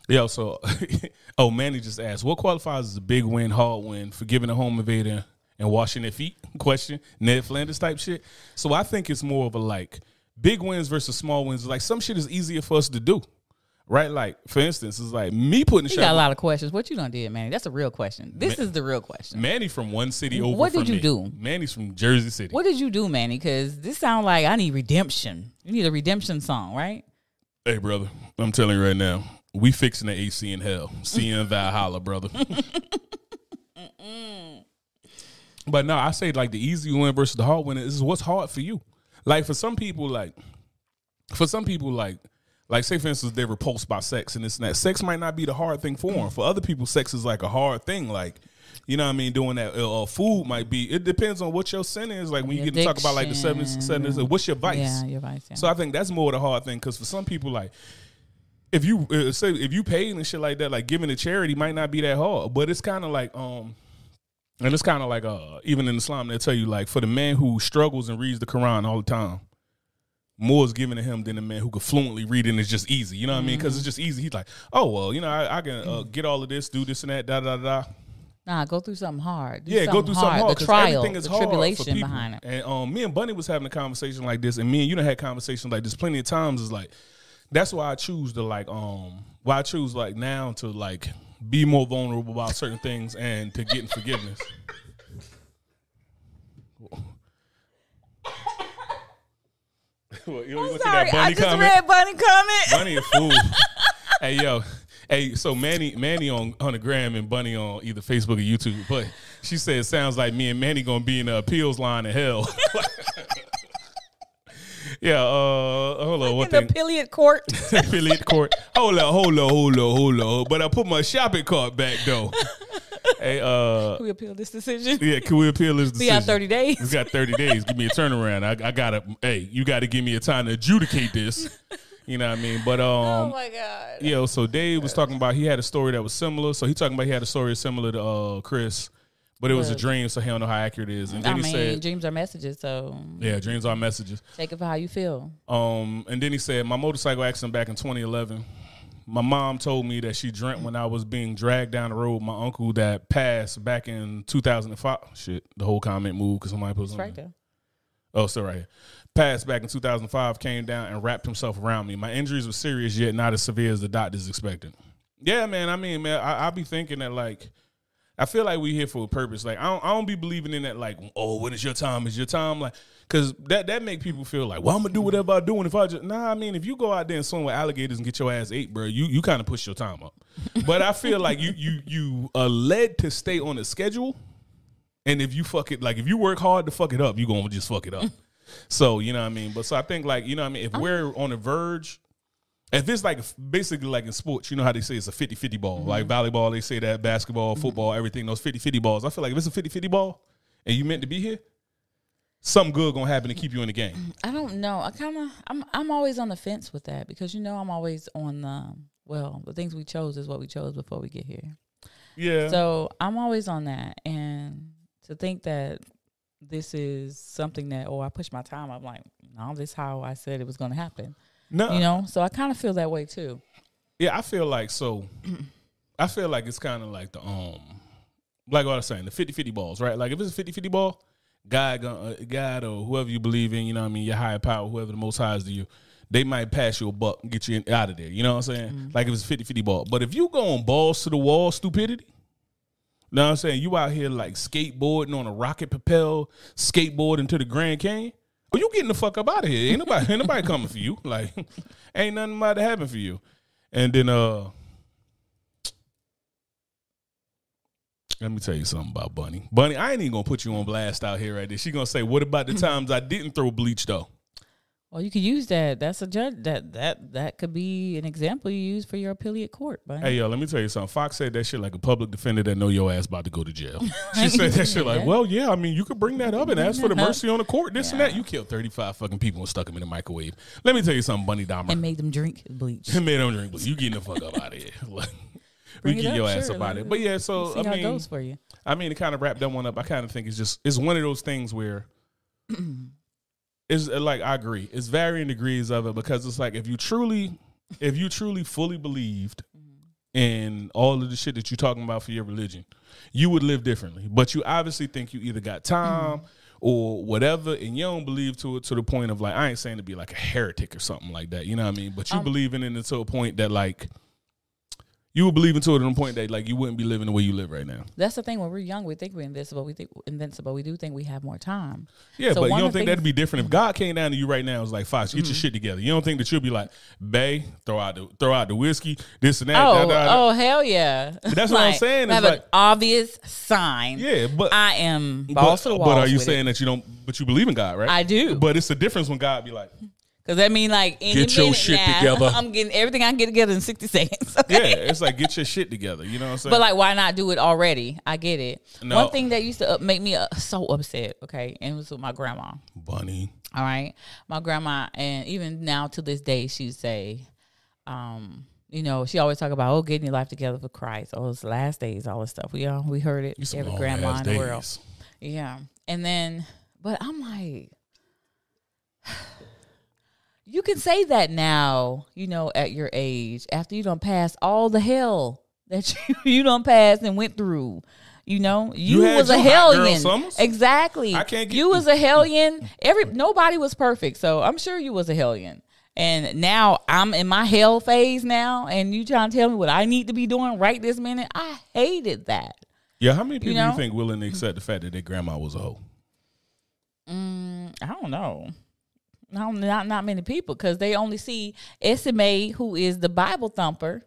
Yo, so [LAUGHS] oh Manny just asked, what qualifies as a big win, hard win, forgiving a home invader and washing their feet? [LAUGHS] Question. Ned Flanders type shit. So I think it's more of a like big wins versus small wins. Like some shit is easier for us to do. Right? Like, for instance, it's like me putting You got a lot of questions. What you done did, Manny? That's a real question. This is the real question. Manny from one city over. What did from you me. do? Manny's from Jersey City. What did you do, Manny? Because this sounds like I need redemption. You need a redemption song, right? Hey, brother, I'm telling you right now, we fixing the AC in hell. See you in Valhalla, brother. [LAUGHS] but no, I say like the easy win versus the hard win is what's hard for you. Like for some people, like for some people, like Like, say for instance, they're repulsed by sex and this and that. Sex might not be the hard thing for them. For other people, sex is like a hard thing. Like, you know what I mean? Doing that, uh, uh, food might be. It depends on what your sin is. Like when you get to talk about like the seven, seven what's your vice? Yeah, your vice. Yeah. So I think that's more the hard thing because for some people, like if you uh, say if you paid and shit like that, like giving to charity might not be that hard, but it's kind of like um. And it's kind of like uh, even in Islam, they tell you like for the man who struggles and reads the Quran all the time, more is given to him than the man who could fluently read it and it's just easy. You know what I mean? Because it's just easy. He's like, oh well, you know, I, I can uh, get all of this, do this and that, da da da. Nah, go through something hard. Do yeah, go through something hard. The trial, everything is the hard tribulation behind it. And um, me and Bunny was having a conversation like this, and me and you done had conversations like this plenty of times. Is like that's why I choose to like um why I choose like now to like be more vulnerable about certain things and to getting forgiveness. [LAUGHS] What, you, I'm sorry, I just comment? read Bunny comment. Bunny a fool. [LAUGHS] hey yo, hey. So Manny, Manny on on the gram and Bunny on either Facebook or YouTube. But she said, it "Sounds like me and Manny gonna be in the appeals line in hell." [LAUGHS] yeah. Uh, hold on. One in the thing. affiliate court. [LAUGHS] Affiliate court. Hold on. Hold on. Hold on. Hold on. But I put my shopping cart back though. [LAUGHS] hey. Uh. Can we appeal this decision. Yeah. Can we appeal this decision? We got 30 days. We got 30 days. Give me a turnaround. I, I gotta, hey, you gotta give me a time to adjudicate this. You know what I mean? But um, [LAUGHS] oh um, my god. yo, so Dave was talking about he had a story that was similar. So he talking about he had a story similar to uh Chris, but it was a dream, so he don't know how accurate it is. And I then he mean, said, dreams are messages, so yeah, dreams are messages. take it for how you feel. Um, and then he said, my motorcycle accident back in 2011. My mom told me that she dreamt when I was being dragged down the road. My uncle that passed back in 2005. Shit, the whole comment moved because somebody put It's something. right there. Oh, still right here. Passed back in 2005, came down and wrapped himself around me. My injuries were serious, yet not as severe as the doctors expected. Yeah, man. I mean, man, I, I be thinking that like, I feel like we're here for a purpose. Like, I don't, I don't be believing in that. Like, oh, when is your time? Is your time? Like, because that that make people feel like, well, I'm gonna do whatever I do, and if I just nah, I mean, if you go out there and swim with alligators and get your ass ate, bro, you you kind of push your time up. [LAUGHS] But I feel like you you you are led to stay on a schedule, and if you fuck it, like if you work hard to fuck it up, you gonna just fuck it up. [LAUGHS] So you know what I mean. But so I think like you know what I mean. If oh. we're on the verge, if it's like basically like in sports, you know how they say it's a 50-50 ball. Like mm-hmm. volleyball, they say that mm-hmm. basketball, mm-hmm. football, everything those 50-50 balls. I feel like if it's a 50-50 ball and you meant to be here, something good gonna happen to keep you in the game. I don't know. I kind of I'm I'm always on the fence with that because you know I'm always on the well the things we chose is what we chose before we get here. Yeah. So I'm always on that, and to think that this is something that oh I pushed my time. I'm like no, this is how I said it was going to happen. No. You know, so I kind of feel that way too. Yeah, I feel like so. [CLEARS THROAT] I feel like it's kind of like the um, like what I was saying, the 50-50 balls, right? Like if it's a 50-50 ball, God, uh, God or whoever you believe in, you know what I mean, your higher power, whoever the most high is to you, they might pass you a buck and get you in, out of there. You know what I'm saying? Like if it's a 50-50 ball. But if you go on balls to the wall stupidity, you know what I'm saying? You out here like skateboarding on a rocket propel, skateboarding to the Grand Canyon. Oh, you getting the fuck up out of here. Ain't nobody, ain't nobody coming for you. Like, [LAUGHS] ain't nothing about to happen for you. And then uh let me tell you something about Bunny. Bunny, I ain't even gonna put you on blast out here right there. She gonna say, What about the times I didn't throw bleach though? Well, you could use that. That's a judge. That that that could be an example you use for your affiliate court. But Hey yo, let me tell you something. Fox said that shit like a public defender that know your ass about to go to jail. [LAUGHS] She said that shit like, well, yeah, I mean, you could bring that up and ask for the mercy on the court, this and that. You killed 35 fucking people and stuck them in the microwave. Let me tell you something, Bunny Dahmer. and made them drink bleach. [LAUGHS] made them drink, bleach. you getting the fuck up out of here. [LAUGHS] Like, we get up, your ass sure. up out of it. But yeah, so I mean, it goes for you. I mean, to kind of wrap that one up, I kind of think it's just it's one of those things where [CLEARS THROAT] it's uh, like I agree. It's varying degrees of it because it's like if you truly, if you truly fully believed in all of the shit that you're talking about for your religion, you would live differently. But you obviously think you either got time or whatever, and you don't believe to it to the point of like I ain't saying to be like a heretic or something like that. You know what I mean? But you Um, believe in it to a point that like. You would believe into it to the point that like you wouldn't be living the way you live right now. That's the thing. When we're young, we think we're invincible. We think invincible. We do think we have more time. Yeah, So but you don't think things- that'd be different if God came down to you right now and was like, Fox, get your Mm-hmm. shit together. You don't think that you'll be like, Bay, throw out the throw out the whiskey, this and that. Oh, da, da, da. oh, hell yeah! That's what I'm saying, it's have an like- obvious sign. Yeah, but I am balls but, to the walls. but are you saying it. that you don't but you believe in God, right? I do. But it's the difference when God be like, Cause that mean like any Get your minute shit now, together. [LAUGHS] I'm getting everything I can get together in 60 seconds. Okay? [LAUGHS] Yeah, it's like get your shit together. You know what I'm saying? But like, why not do it already? I get it. No. One thing that used to make me uh, so upset, okay, and it was with my grandma. Bunny. All right, my grandma, and even now to this day, she'd say, um, you know, she always talk about oh, getting your life together for Christ, oh, it's the last days, all this stuff. We all we heard it some every grandma in the world. Yeah. And then, but I'm like, you can say that now, you know, at your age, after you don't pass all the hell that [LAUGHS] you, you don't pass and went through. You know, you, You was a hellion. Exactly. I can't get- you was a hellion. Every nobody was perfect, so I'm sure you was a hellion. And now I'm in my hell phase now, and you trying to tell me what I need to be doing right this minute. I hated that. Yeah, how many people you, know? think willing to accept the fact that their grandma was a hoe? Mm, I don't know. No, not not many people because they only see SMA, who is the Bible thumper,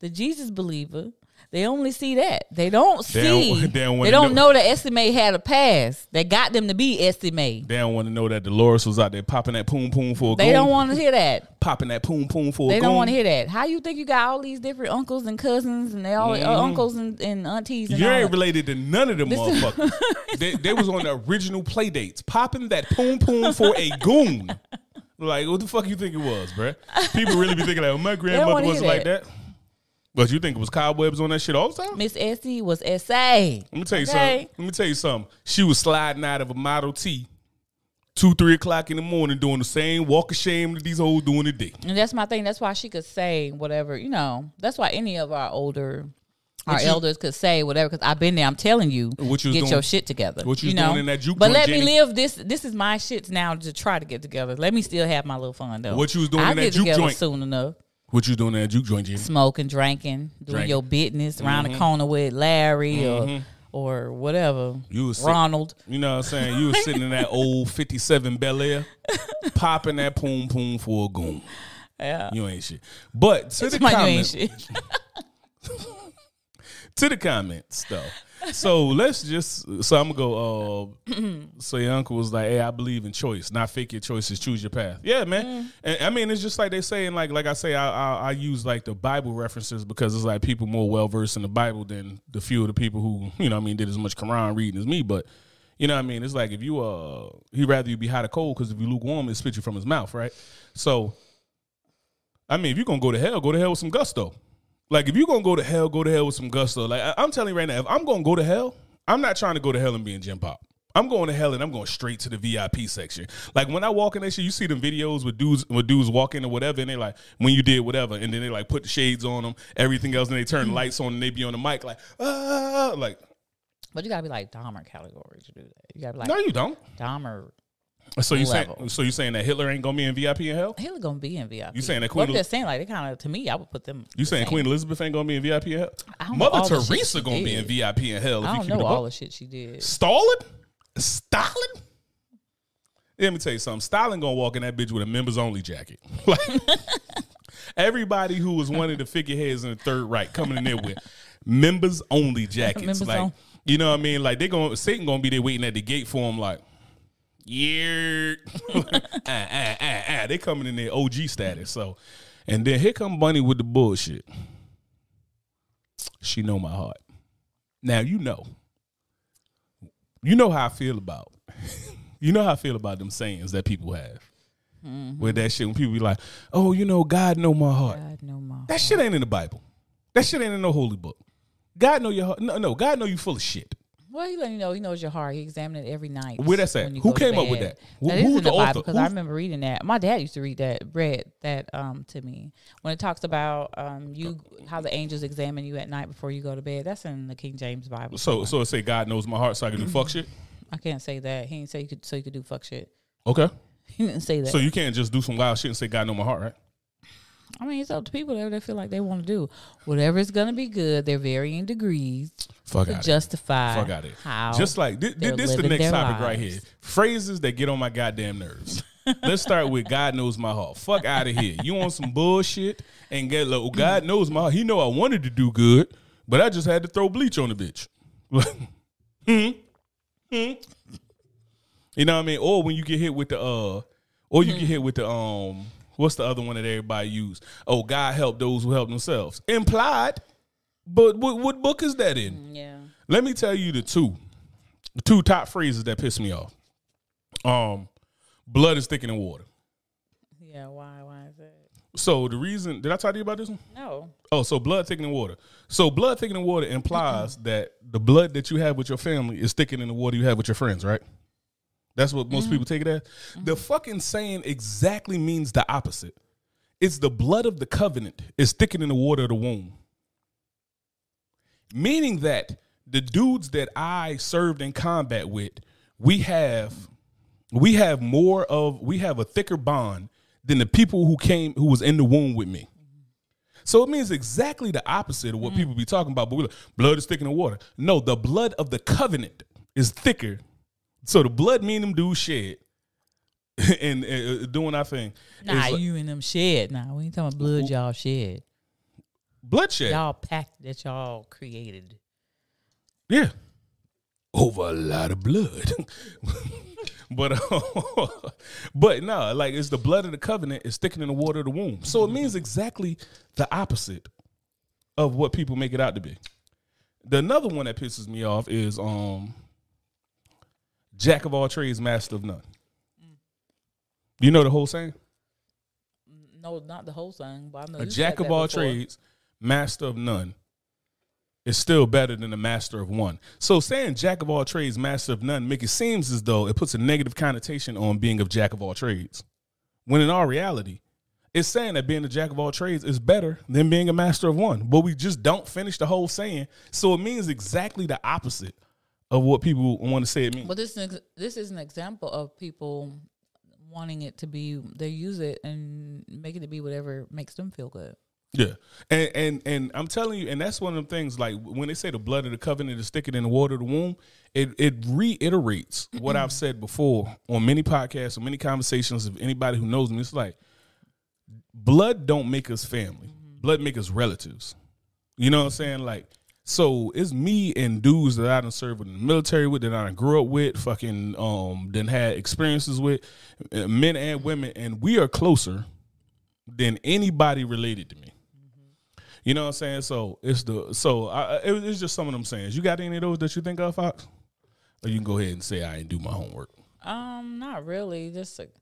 the Jesus believer. They only see that. They don't They don't- see. they [LAUGHS] They don't don't, know. know. that SMA had a past that got them to be SMA. They don't want to know that Dolores was out there popping that poom poom for a They goon. don't want to hear that. [LAUGHS] popping that poom poom for They don't want to hear that. How you think you got all these different uncles and cousins and they all uh, uncles and, and aunties and Mm-hmm. You ain't that? related to none of them motherfuckers. [LAUGHS] they, they was on the original play dates, popping that poom poom for a goon. Like, what the fuck you think it was, bruh? People really be thinking like, well, my grandmother wasn't like that. But you think it was cobwebs on that shit all the time? Miss Essie was SA. Let me tell you Okay. something. Let me tell you something. She was sliding out of a Model T, two, three o'clock in the morning, doing the same walk of shame that these hoes doing today. And that's my thing. That's why she could say whatever, you know. That's why any of our older, our you- elders could say whatever. Because I've been there. I'm telling you, What you get doing- your shit together. what you was know? doing in that juke But let me live this. This is my shit now to try to get together. Let me still have my little fun though. What you was doing I'll in that get juke joint? soon enough. What you doing at that juke joint, Jenny? Smoking, drinking, doing Drinking. your business around Mm-hmm. the corner with Larry or or whatever. You was sick. Ronald. You know what I'm saying? You were [LAUGHS] sitting in that old 57 Bel Air, popping that poom poom for a goon. Yeah. You ain't shit. But to the My comments, [LAUGHS] to the comments though. So let's just so I'm gonna go. Uh, so your uncle was like, "Hey, I believe in choice, not fake your choices, choose your path." Yeah, man. Mm. And I mean, it's just like they say, and like like I say, I, I I use like the Bible references because it's like people more well versed in the Bible than the few of the people who you know what I mean did as much Quran reading as me. But you know what I mean? It's like if you uh, he'd rather you be hot or cold because if you lukewarm, it spit you from his mouth, right? So I mean, if you're gonna go to hell, go to hell with some gusto. Like if you're gonna go to hell, go to hell with some gusto. Like I, I'm telling you right now, if I'm gonna go to hell, I'm not trying to go to hell and be in gym pop. I'm going to hell and I'm going straight to the VIP section. Like when I walk in that shit, you see them videos with dudes with dudes walk in or whatever, and they like when you did whatever, and then they like put the shades on them, everything else, and they turn the lights on and they be on the mic like ah, like But you gotta be like Dahmer category to do that. You gotta be like no, you don't. Dahmer. So you saying so you saying that Hitler ain't gonna be in VIP in hell? Hitler gonna be in VIP. You saying that Well, Queen I'm just saying like they kind of to me, I would put them. You the saying same. Queen Elizabeth ain't gonna be in VIP in hell? Mother Teresa gonna be in. VIP in hell if I you don't know all the shit she did. Stalin? Stalin? Let me tell you something. Stalin gonna walk in that bitch with a members only jacket. [LAUGHS] Like everybody who was one of the figureheads in the Third Reich coming in there with members only jackets. Members like on- you know what I mean? Like they gonna Satan gonna be there waiting at the gate for him. Like yeah, [LAUGHS] ah, ah, ah, ah. they coming in their OG status. So, and then here come Bunny with the bullshit. She know my heart. Now you know. You know how I feel about. [LAUGHS] you know how I feel about them sayings that people have. With that shit, when people be like, "Oh, you know, God know my heart." God no more. That shit ain't in the Bible. That shit ain't in no holy book. God know your heart. No, no, God know you full of shit. Well, he let you know he knows your heart. He examined it every night. Where that's at? Who came up with that? Who- That is who's in the? Bible because I remember reading that. My dad used to read that, read that um to me when it talks about um you how the angels examine you at night before you go to bed. That's in the King James Bible. So, so it say God knows my heart, so I can do fuck [CLEARS THROAT] shit. I can't say that. He didn't say you could so you could do fuck shit. Okay. [LAUGHS] He didn't say that. So you can't just do some wild shit and say God know my heart, right? I mean, it's up to people whatever they feel like they want to do. Whatever is gonna be good. They're varying degrees Fuck to out. justify Fuck out it. how Just like this, this the next topic right here. Phrases that get on my goddamn nerves. Let's start with God knows my heart. Fuck out of here. You want some bullshit and get low. God knows my heart. He know I wanted to do good, but I just had to throw bleach on the bitch. [LAUGHS] hmm. Hmm. You know what I mean? Or when you get hit with the uh or you get hit with the um. What's the other one that everybody use? Oh, God help those who help themselves. Implied, but what, what book is that in? Yeah. Let me tell you the two, the two top phrases that piss me off. Um, blood is thicker than water. Yeah. Why? Why is that? So the reason did I talk to you about this one? No. Oh, so blood thicker than water. So blood thicker than water implies that the blood that you have with your family is thicker than the water you have with your friends, right? That's what most people mm. take it as. Mm. The fucking saying exactly means the opposite. It's the blood of the covenant is thicker than the water of the womb. Meaning that the dudes that I served in combat with, we have we have more of we have a thicker bond than the people who came who was in the womb with me. So it means exactly the opposite of what mm. people be talking about. But we're like, blood is thicker than water. No, the blood of the covenant is thicker. So the blood me and them dudes shed [LAUGHS] and uh, doing our thing. Nah, like- you and them shed. Nah, we ain't talking about blood y'all shed. bloodshed. Y'all packed that y'all created. Yeah. Over a lot of blood. [LAUGHS] but uh, [LAUGHS] but no, like it's the blood of the covenant is thicker in the water of the womb. So it means exactly the opposite of what people make it out to be. The another one that pisses me off is um Jack of all trades, master of none. You know the whole saying? No, not the whole thing, but I know A jack of all before. trades, master of none, is still better than a master of one. So saying jack of all trades, master of none, make it seems as though it puts a negative connotation on being of jack of all trades. When in all reality, it's saying that being a jack of all trades is better than being a master of one. But we just don't finish the whole saying. So it means exactly the opposite of what people want to say it means. But this is this is an example of people wanting it to be. They use it and make it to be whatever makes them feel good. Yeah, and and and I'm telling you, and that's one of the things. Like when they say the blood of the covenant is thicker in the water of the womb, it it reiterates [CLEARS THROAT] what I've said before on many podcasts or many conversations. Of anybody who knows me, it's like blood don't make us family. Mm-hmm. Blood make us relatives. You know what I'm saying? Like, so it's me and dudes that I done served in the military with, that I done grew up with, fucking um, then had experiences with, uh, men and women, and we are closer than anybody related to me. You know what I'm saying? So it's the so I, it, it's just some of them sayings. You got any of those that you think of, Fox? Or you can go ahead and say I didn't do my homework. Um, not really. Just like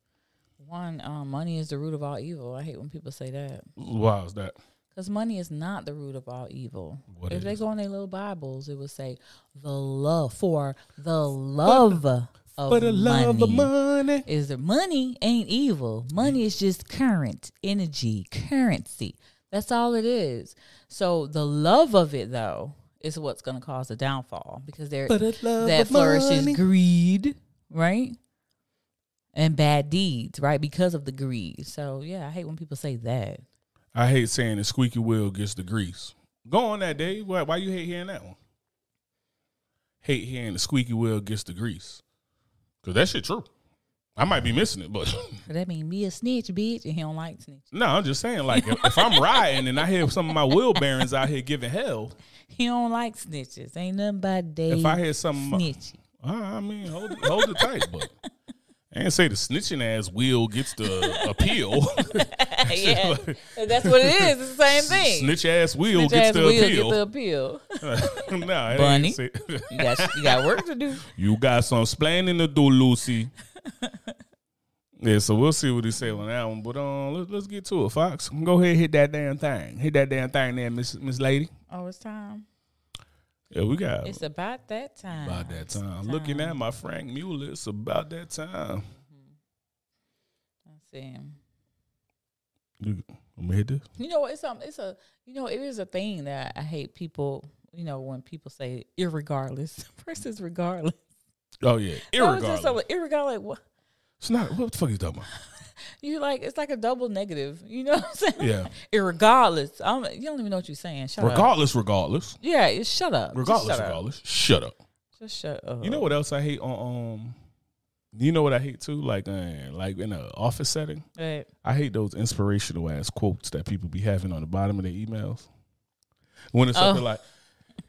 one. Um, money is the root of all evil. I hate when people say that Why is that? Because money is not the root of all evil. What if they go in their little Bibles, it would say the love for the love of For the love of money. is the money ain't evil. Money is just current energy, currency. That's all it is. So the love of it though is what's going to cause the downfall because there For that flourishes money. greed, right? And bad deeds, right? Because of the greed. So yeah, I hate when people say that. I hate saying the squeaky wheel gets the grease. Go on that day. Why, why you hate hearing that one? Hate hearing the squeaky wheel gets the grease. Cause that shit true. I might be missing it, but [LAUGHS] that mean be a snitch, bitch, and he don't like snitch. no, I'm just saying, like, if, if I'm riding and I hear some of my wheel bearings out here giving hell, He don't like snitches. Ain't nothing but day if I hear some snitchy. Uh, I mean, hold hold it tight, but I ain't say the snitching ass wheel gets the [LAUGHS] appeal. yeah, [LAUGHS] that's what it is. It's the same thing. Snitch ass wheel Snitch gets ass the wheel appeal. get the appeal. [LAUGHS] nah, Bunny. You got you got work to do. you got some splaining to do, Lucy. yeah, so we'll see what he say on that one. But um, let's let's get to it, Fox. Go ahead, and hit that damn thing. Hit that damn thing there, Miss Miss Lady. Oh, it's time. Yeah, we got It's about that time. about that It's time. Looking at my Franck Muller, it's about that time. Let's see. You, I'm gonna hit this. You know, it's um, it's a you know, it is a thing that I hate people. You know, when people say irregardless [LAUGHS] versus regardless. Oh yeah, No, it's irregardless. just so irregardless. What It's not. What the fuck are you talking about? You like? It's like a double negative. You know [LAUGHS] what I'm saying? Yeah. Irregardless. I don't, you don't even know what you're saying. Shut up. Regardless, regardless, Yeah, it's shut up. Regardless, shut up. regardless. Shut up. Just shut up. You know what else I hate on um. You know what I hate too, like uh, like in an office setting. Right. I hate those inspirational ass quotes that people be having on the bottom of their emails. When it's something Oh. like,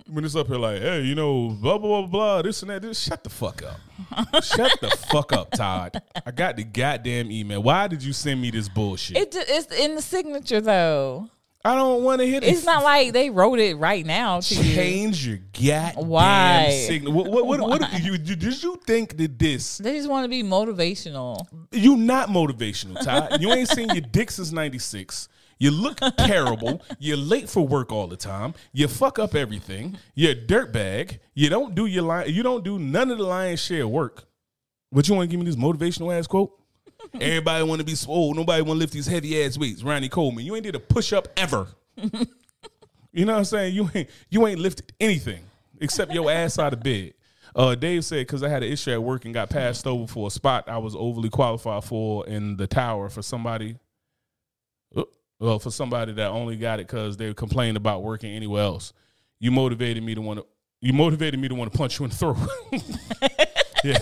when it's up here like, hey, you know, blah blah blah blah, this and that. This, shut the fuck up. [LAUGHS] shut the fuck up, Todd. I got the goddamn email. Why did you send me this bullshit? It, it's in the signature though. I don't want to hit it. It's not like they wrote it right now to you. change your goddamn Why? signal. What, what, what, what Why? you, you, did you think that this? They just want to be motivational. You not motivational, Todd. You ain't seen your dick since '96. You look terrible. You're late for work all the time. You fuck up everything. You're a dirtbag. You don't do your line. You don't do none of the lion's share of work. But you want to give me this motivational ass quote? [LAUGHS] Everybody want to be swole. Nobody want to lift these heavy ass weights. Ronnie Coleman, you ain't did a push up ever. you know what I'm saying? You ain't you ain't lifted anything except your ass out of bed. Uh, Dave said because I had an issue at work and got passed over for a spot I was overly qualified for in the tower for somebody. Well, for somebody that only got it because they complained about working anywhere else. You motivated me to want to. You motivated me to want to punch you in the throat. [LAUGHS] yeah.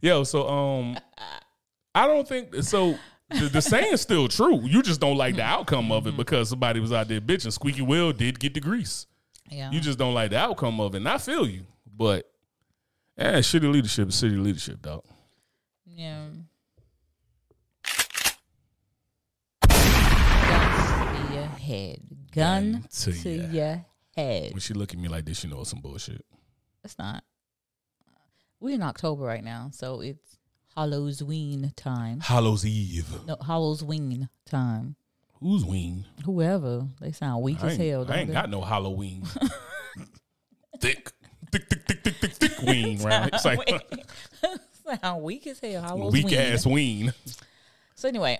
Yo, so um, I don't think so. The, the saying's still true. You just don't like the outcome of it because somebody was out there bitching. Squeaky Will did get the grease. Yeah. You just don't like the outcome of it. And I feel you, but yeah, shitty leadership is city leadership, dog. yeah. Gun to your head. Gun Gun to to, ya. your head. When she look at me like this, you know it's some bullshit. It's not. We're in October right now, so it's Halloween time. Hallows Eve. No, Halloween time. Who's Ween? Whoever. They sound weak I as hell. I ain't they? got no Halloween. [LAUGHS] thick, thick, thick, thick, thick, thick, thick ween, right? It's like [LAUGHS] sound weak as hell. Halloween. weak ass ween. So anyway,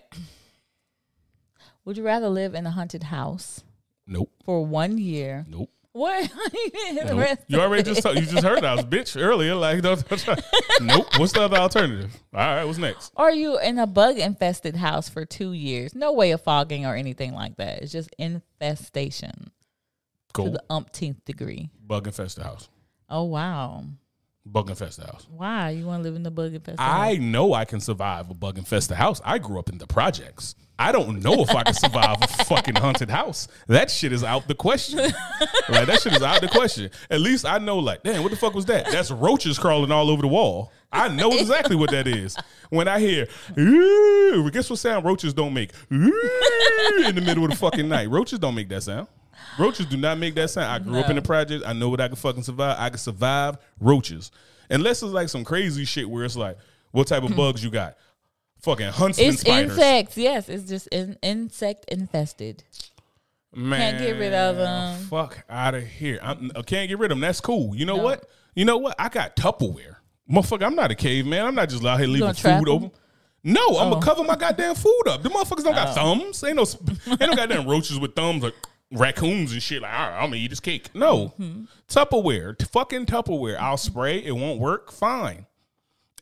would you rather live in a haunted house Nope, for one year? nope. What? [LAUGHS] Nope. You already just told- you just heard I was bitch earlier. Like, don't, don't- [LAUGHS] nope. What's the other alternative? All right, what's next? Are you in a bug infested house for two years? No way of fogging or anything like that. It's just infestation to the umpteenth degree. Bug infested house. Oh wow. Bug infested house. Why you want to live in the bug infested I house? I know I can survive a bug infested house. I grew up in the projects. I don't know if I can survive a [LAUGHS] fucking haunted house. That shit is out the question. like that shit is out the question. At least I know, like, damn, what the fuck was that? That's roaches crawling all over the wall. I know exactly what that is. When I hear, ooh, guess what sound roaches don't make? Ooh, in the middle of the fucking night. Roaches don't make that sound. Roaches do not make that sound. I grew up in the No. project. I know what I can fucking survive. I can survive roaches. Unless it's like some crazy shit where it's like, what type of hmm. bugs you got? Fucking huntsman It's spiders. insects. Yes, it's just in, insect infested. Man, can't get rid of them. Fuck out of here. I'm, I can't get rid of them. That's cool. You know No. what? You know what? I got Tupperware. Motherfucker, I'm not a caveman. I'm not just out here leaving food open. No, I'm Oh. gonna cover my goddamn food up. The motherfuckers don't got oh. thumbs. Ain't no, [LAUGHS] ain't no goddamn roaches with thumbs like raccoons and shit. Like, all right, I'm gonna eat this cake. No, Mm-hmm. Tupperware, fucking Tupperware. I'll spray. It won't work. Fine,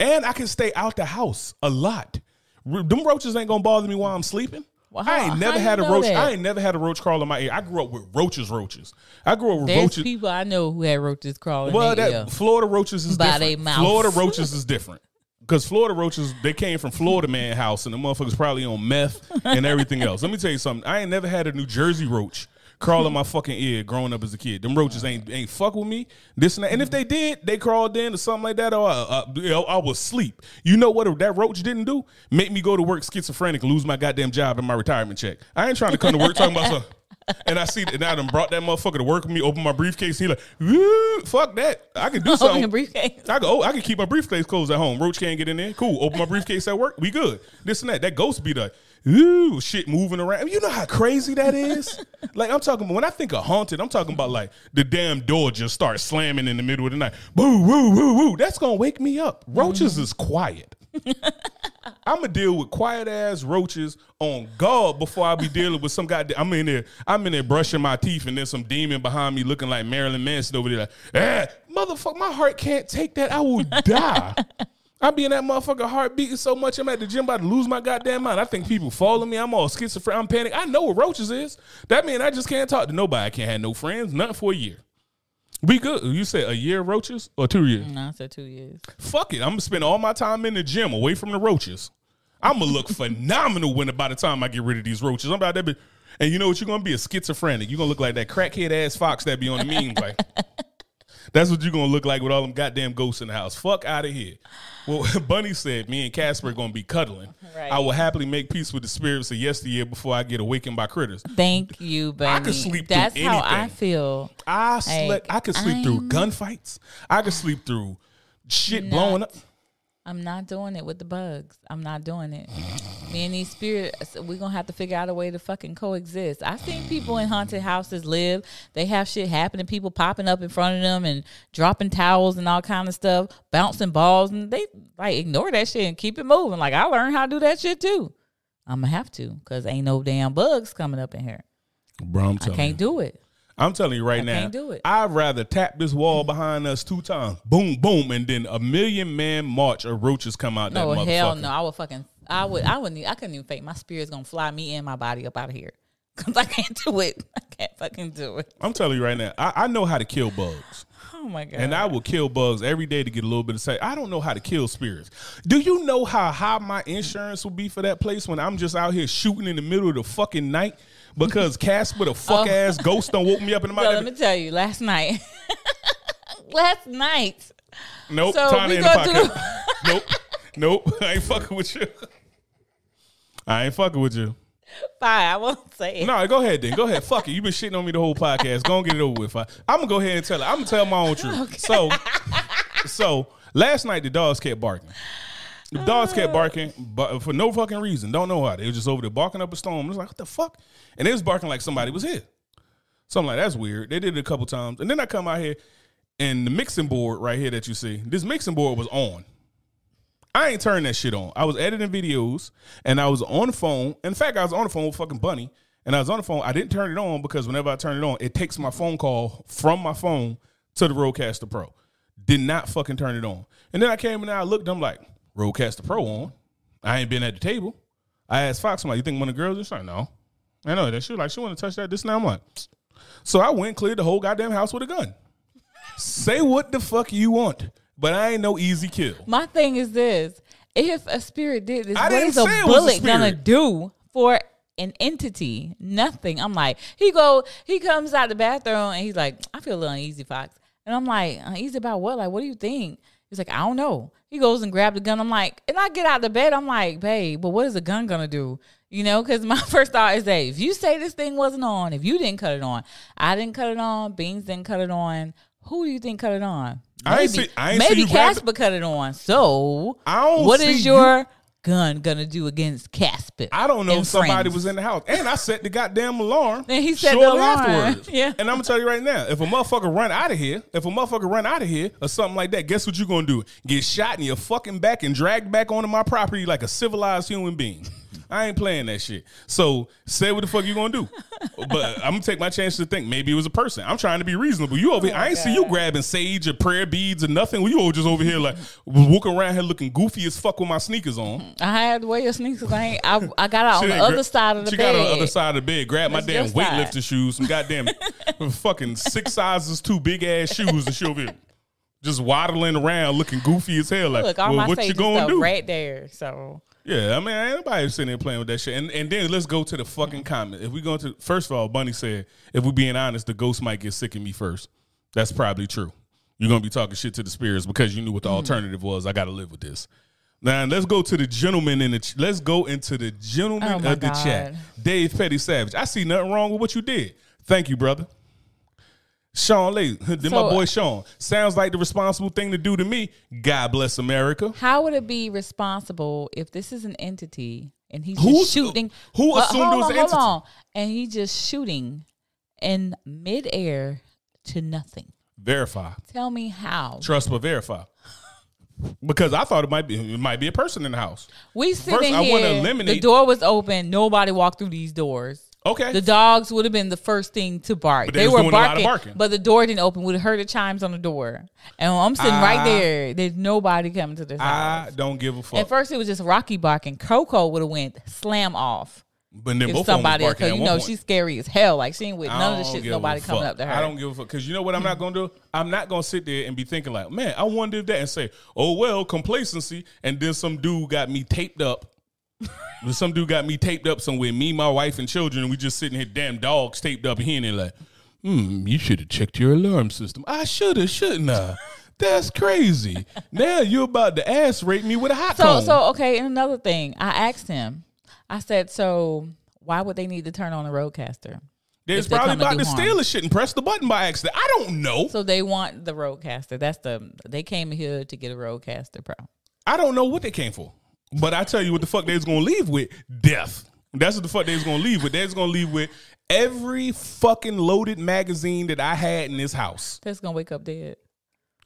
and I can stay out the house a lot. Them roaches ain't gonna bother me while I'm sleeping. Well, I ain't never how had a roach. that? I ain't never had a roach crawl in my ear. I grew up with roaches, roaches. I grew up with There's roaches. people I know who had roaches crawling. Well, that ear. Florida roaches is By different. mouth. Florida roaches is different. Because Florida roaches, they came from Florida man house, and the motherfuckers probably on meth and everything else. Let me tell you something. I ain't never had a New Jersey roach crawl in my fucking ear growing up as a kid. Them roaches ain't ain't fuck with me. This and that. And if they did, they crawled in or something like that, or uh, uh, you know, I was asleep. You know what that roach didn't do? Make me go to work schizophrenic, lose my goddamn job and my retirement check. I ain't trying to come to work talking about some. [LAUGHS] And I see, and I done brought that motherfucker to work with me. Open my briefcase. He like, "Woo, fuck that. I can do [LAUGHS] Open something. your briefcase. I go, oh, I can keep my briefcase closed at home. Roach can't get in there. Cool. Open my briefcase at work. We good. This and that. That ghost be like, ooh, shit moving around. You know how crazy that is? [LAUGHS] like, I'm talking about, when I think of haunted, I'm talking about like the damn door just starts slamming in the middle of the night. Boo, woo, woo, woo. That's going to wake me up. Roaches is quiet. [LAUGHS] I'm gonna deal with quiet ass roaches on guard before I be dealing with some guy. I'm in there, I'm in there brushing my teeth, and then some demon behind me looking like Marilyn Manson over there. Like, eh, motherfucker, my heart can't take that. I will die. [LAUGHS] I be in that motherfucker heart beating so much. I'm at the gym about to lose my goddamn mind. I think people follow me. I'm all schizophrenic. I'm panic. I know what roaches is. That mean I just can't talk to nobody. I can't have no friends. Nothing for a year. We good. You said a year of roaches or two years? No, I said two years. Fuck it. I'm gonna spend all my time in the gym away from the roaches. I'm gonna look [LAUGHS] phenomenal when by the time I get rid of these roaches. I'm about to be And you know what? You're gonna be a schizophrenic. You're gonna look like that crackhead ass fox that be on the memes. Like that's what you're gonna look like with all them goddamn ghosts in the house. Fuck out of here. Well, [LAUGHS] Bunny said me and Casper are gonna be cuddling. Right. I will happily make peace with the spirits of yesteryear before I get awakened by critters. Thank you, Bunny. I could sleep through That's how I feel. I slept. I could sleep through gunfights. I could sleep through shit blowing up. I'm not doing it with the bugs. I'm not doing it. Me and these spirits, we're gonna have to figure out a way to fucking coexist. I've seen people in haunted houses live. They have shit happening, people popping up in front of them and dropping towels and all kind of stuff, bouncing balls, and they like ignore that shit and keep it moving. Like I learned how to do that shit too. I'm gonna have to because ain't no damn bugs coming up in here. Bro, I'm I can't you. do it. I'm telling you right I now. can't do it. I'd rather tap this wall mm. behind us two times, boom, boom, and then a million man march of roaches come out No that motherfucker. hell no. I would fucking. I would. I wouldn't. I couldn't even fake. My spirit's gonna fly me and my body up out of here [LAUGHS] because I can't do it. [LAUGHS] I can't fucking do it. I'm telling you right now. I, I know how to kill bugs. [SIGHS] Oh my god. And I will kill bugs every day to get a little bit of say. I don't know how to kill spirits. Do you know how high my insurance will be for that place when I'm just out here shooting in the middle of the fucking night because Casper the fuck oh. ass ghost done woke me up in the [LAUGHS] So Oh. let me tell you, last night, [LAUGHS] last night, Nope, So to end the do- [LAUGHS] nope, nope. I ain't fucking with you. I ain't fucking with you. fine, I won't say it. No, go ahead then. Go ahead. Fuck it. You've been shitting on me the whole podcast. Go and get it over with. I'm gonna go ahead and tell it. I'm gonna tell my own truth. So, so last night the dogs kept barking. The dogs kept ah. barking, but for no fucking reason. Don't know why. They were just over there barking up a storm. It was like, what the fuck? And they was barking like somebody was here. So I'm like, that's weird. They did it a couple times, and then I come out here, and the mixing board right here that you see, this mixing board was on. I ain't turned that shit on. I was editing videos and I was on the phone. In fact, I was on the phone with fucking Bunny and I was on the phone. I didn't turn it on because whenever I turn it on, it takes my phone call from my phone to the Rodecaster Pro. Did not fucking turn it on. And then I came in and I looked, I'm like, Rodecaster Pro on. I ain't been at the table. I asked Fox, I'm like, you think one of the girls is like, no. I know that she was like, she want to touch that. This now I'm like, so I went and cleared the whole goddamn house with a gun. Say what the fuck you want, but I ain't no easy kill. My thing is this: if a spirit did this, I what is a was a bullet gonna do for an entity? Nothing. I'm like, he go, he comes out the bathroom and he's like, I feel a little uneasy, Fox. And I'm like, uneasy about what? Like, what do you think? He's like, I don't know. He goes and grabs the gun. I'm like, and I get out the bed. I'm like, babe, but what is a gun gonna do? You know, because my [LAUGHS] first thought is that if you say this thing wasn't on, if you didn't cut it on, I didn't cut it on, Beans didn't cut it on. Who do you think cut it on? I ain't Maybe, see- I ain't see maybe you Casper cut it on. So, I don't what is you- your gun gonna do against Casper? I don't know if somebody friends? was in the house. And I set the goddamn alarm. And he set the alarm. afterwards. Yeah. And I'm gonna tell you right now, if a motherfucker run out of here, if a motherfucker run out of here or something like that, guess what you're gonna do? Get shot in your fucking back and dragged back onto my property like a civilized human being. I ain't playing that shit. So say what the fuck you gonna do. But [LAUGHS] I'm gonna take my chance to think maybe it was a person. I'm trying to be reasonable. You over here, oh, I ain't see you grabbing sage or prayer beads or nothing. You all just over here like walking around here looking goofy as fuck with my sneakers on. I had to wear your sneakers. I ain't, I, I got out on the other gra- side of the bed. she got on the other side of the bed, grabbed my damn your side. weightlifter shoes, some goddamn [LAUGHS] fucking six sizes too big ass shoes, and she over here just waddling around looking goofy as hell. Like, Look, all well, my what you gonna do? right there. So Yeah, I mean, ain't nobody sitting there playing with that shit. And and then let's go to the fucking comment. If we go to first of all, Bunny said, if we're being honest, the ghost might get sick of me first. That's probably true. You're gonna be talking shit to the spirits because you knew what the Mm. alternative was. I got to live with this. Now let's go to the gentleman in the. Ch- let's go into the gentleman Oh, of the chat, Dave Petty Savage. I see nothing wrong with what you did. Thank you, brother. Sean Lee, [LAUGHS] then my boy Sean. Sounds like the responsible thing to do to me. God bless America. how would it be responsible if this is an entity and he's Who's- shooting? who But assumed it was on, an entity? on. and he's just shooting in midair to nothing? Verify. Tell me how. Trust but verify. [LAUGHS] Because I thought it might be it might be a person in the house. We sitting First, I here. wanna eliminate- The door was open. Nobody walked through these doors. Okay. The dogs would have been the first thing to bark. But they they were doing a lot of barking, barking. but the door didn't open. We would have heard the chimes on the door, and I'm sitting I- right ah. there. There's nobody coming to this I house. don't give a fuck. At first, it was just Rocky barking. Coco would have went slam off but then if both of them was somebody, barking because you know point. she's scary as hell. Like she ain't with none of the shit. Nobody coming up to her. I don't give a fuck because you know what I'm not gonna do. I'm not gonna sit there and be thinking like, man, I wonder if that and say, oh well, complacency, and then some dude got me taped up some dude got me taped up somewhere. Me, my wife, and children. And we just sitting here, damn dogs taped up here, and they're like, "Hmm, you should have checked your alarm system." I should have, shouldn't I? That's crazy. now you're about to ass rape me with a hot So comb. so okay, and another thing, I asked him. I said, so why would they need to turn on the Rodecaster? There's probably about to steal a shit and press the button by accident. I don't know. So they want the Rodecaster. That's the they came here to get a Rodecaster, bro. I don't know what they came for. But I tell you what the fuck they was gonna leave with death. That's what the fuck they was gonna leave with. They was gonna leave with every fucking loaded magazine that I had in this house. They're gonna wake up dead.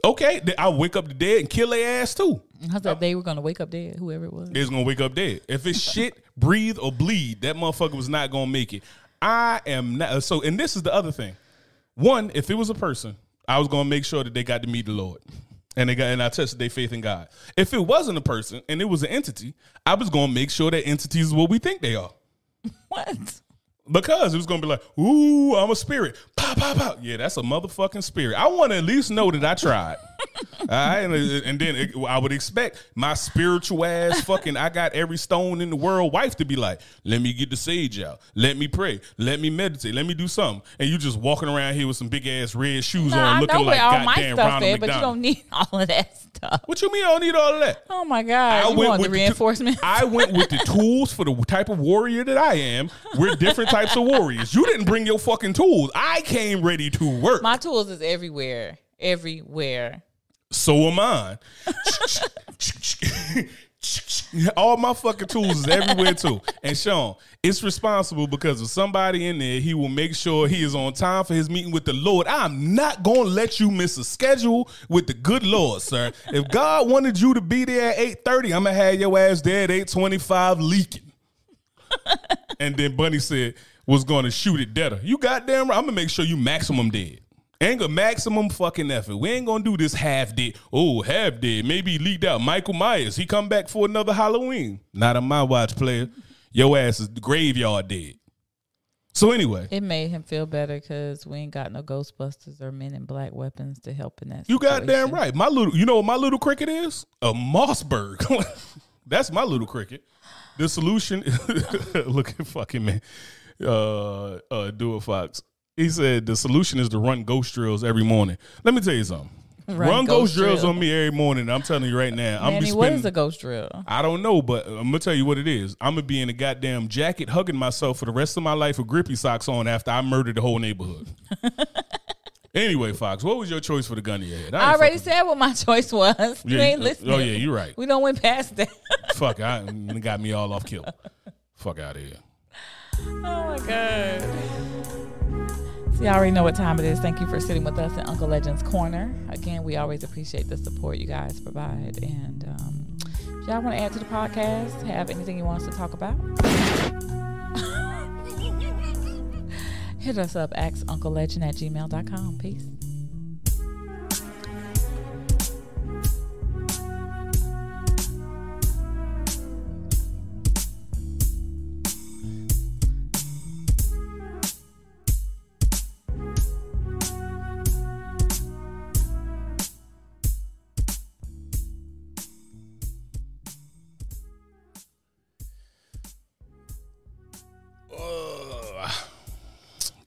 Okay, I'll wake up the dead and kill their ass too. I thought they were gonna wake up dead, whoever it was. They was gonna wake up dead. If it's [LAUGHS] shit, breathe or bleed, that motherfucker was not gonna make it. I am not. Uh, so, and this is the other thing. One, if it was a person, I was gonna make sure that they got to meet the Lord. And they got and I tested their faith in God. If it wasn't a person and it was an entity, I was gonna make sure that entities is what we think they are. [LAUGHS] What? Because it was gonna be like, ooh, I'm a spirit. Pop, pop, pop. Yeah, that's a motherfucking spirit. I want to at least know that I tried. [LAUGHS] All right, and, then it, I would expect my spiritual ass, fucking, I got every stone in the world wife to be like, let me get the sage out, let me pray, let me meditate, let me do something, and you just walking around here with some big ass red shoes Nah, on, I looking like where all my goddamn stuff Ronald is, but you don't need [LAUGHS] all of that stuff. what you mean I don't need all of that? Oh my god! you want the with reinforcement? I went with the tools for the type of warrior that I am. We're different types of warriors. You didn't bring your fucking tools. I came ready to work. my tools is everywhere, everywhere. So am I. All my fucking tools is everywhere too. And Sean, it's responsible because of somebody in there. He will make sure he is on time for his meeting with the Lord. I'm not gonna let you miss a schedule with the good Lord, sir. If God wanted you to be there at 8:30, I'm gonna have your ass there at 8:25 leaking. and then Bunny said was gonna shoot it deader. You goddamn right. I'm gonna make sure you maximum dead. Ain't a maximum fucking effort. We ain't gonna do this half dead. Oh, half dead. Maybe leaked out. Michael Myers. He come back for another Halloween. Not on my watch, player. Your ass is the graveyard dead. So anyway, It made him feel better because we ain't got no Ghostbusters or Men in Black weapons to help in that. you goddamn situation. right. My little, you know what my little cricket is? A Mossberg. [LAUGHS] That's my little cricket. The solution. [LAUGHS] look at fucking man. Uh, uh, do it, Fox. He said the solution is to run ghost drills every morning. Let me tell you something. Run, Run ghost, ghost drills drill. on me every morning. I'm telling you right now. I'm be Manny, what spending. is a ghost drill? I don't know, but I'm gonna tell you what it is. I'm gonna be in a goddamn jacket, hugging myself for the rest of my life with grippy socks on after I murdered the whole neighborhood. [LAUGHS] anyway, Fox, what was your choice for the gun in your head? I ain't already said what my [LAUGHS] choice was. You Yeah, ain't uh, listening. Oh yeah, you're right. We don't went past that. [LAUGHS] Fuck, I it got me all off kill. Fuck out of here. oh my god. You already know what time it is. Thank you for sitting with us in Uncle Legend's Corner. Again, we always appreciate the support you guys provide. And um, if y'all want to add to the podcast, have anything you want us to talk about, [LAUGHS] hit us up, axunclelegend at gmail.com. Peace.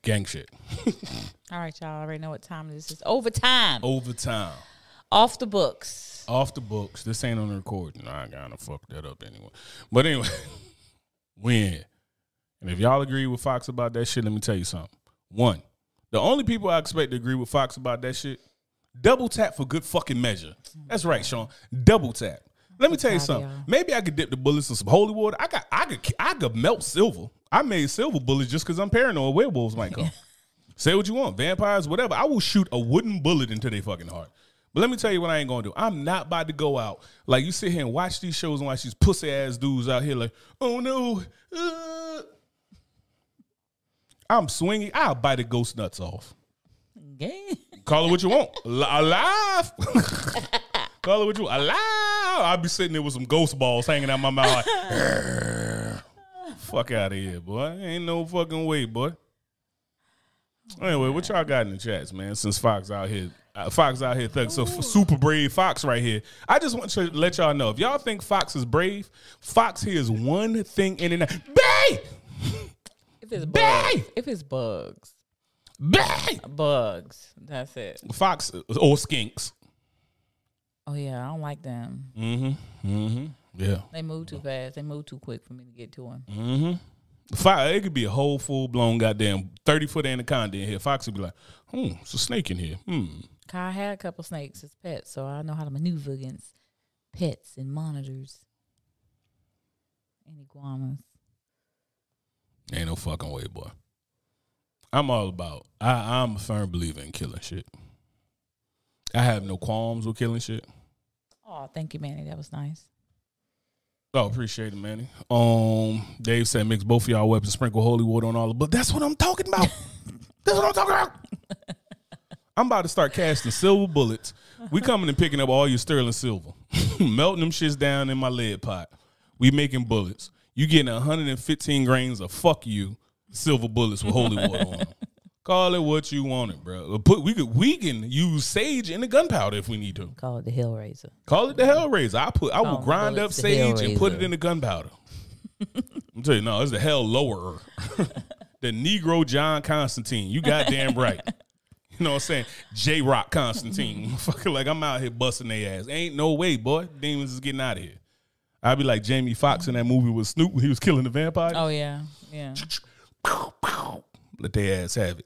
Gang shit. [LAUGHS] All right, y'all already know what time it is. Overtime. Overtime. Off the books. Off the books. This ain't on the recording. I gotta fuck that up anyway. But anyway, [LAUGHS] win. And if y'all agree with Fox about that shit, let me tell you something. One, the only people I expect to agree with Fox about that shit, double tap for good fucking measure. That's right, Sean. Double tap. Let me tell you something. Maybe I could dip the bullets in some holy water. I got, I could, I could melt silver. I made silver bullets just because I'm paranoid werewolves might come. [LAUGHS] Say what you want, vampires, whatever. I will shoot a wooden bullet into their fucking heart. But let me tell you what I ain't gonna do. I'm not about to go out like you sit here and watch these shows and watch these pussy ass dudes out here like, oh no, uh. I'm swinging. I'll bite the ghost nuts off. Okay. Call it what you want. [LAUGHS] Al- Alive. [LAUGHS] Call it what you. Alive. I'll be sitting there with some ghost balls hanging out my mouth. Like, [LAUGHS] Fuck out of here, boy. Ain't no fucking way, boy. Anyway, what y'all got in the chats, man? Since Fox out here Uh, Fox out here thug. So super brave Fox right here. I just want to let y'all know if y'all think Fox is brave, Fox hears one thing in and out. Bay, If it's Bay! bugs, if it's bugs, bay. bugs, that's it. Fox or skinks. Oh yeah, I don't like them. Mm-hmm. Mm-hmm. Yeah. They move too fast. They move too quick for me to get to them. Mm-hmm. Fire. it could be a whole full blown goddamn thirty foot anaconda in here. Fox would be like, "Hmm, it's a snake in here." Hmm. I had a couple snakes as pets, so I know how to maneuver against pets and monitors and iguanas. Ain't no fucking way, boy. I'm all about. I, I'm a firm believer in killing shit. I have no qualms with killing shit. Oh, thank you, Manny. That was nice. Oh, appreciate it, Manny. Um, Dave said mix both of y'all weapons, sprinkle holy water on all of but that's what I'm talking about. [LAUGHS] that's what I'm talking about. I'm about to start casting silver bullets. We coming and picking up all your sterling silver, [LAUGHS] melting them shits down in my lead pot. We making bullets. You getting 115 grains of fuck you silver bullets with holy water on them. Call it what you want it, bro. Put we could we can use sage in the gunpowder if we need to. Call it the Hellraiser. Call it the Hellraiser. I put I will grind up sage and put it in the gunpowder. [LAUGHS] I'm telling you, no, it's the hell lower. [LAUGHS] the Negro John Constantine. You goddamn right. [LAUGHS] You know what I'm saying? J Rock Constantine. Fucking like I'm out here busting their ass. Ain't no way, boy. Demons is getting out of here. I'd be like Jamie Foxx in that movie with Snoop when he was killing the vampire. Oh yeah, yeah. Let their ass have it.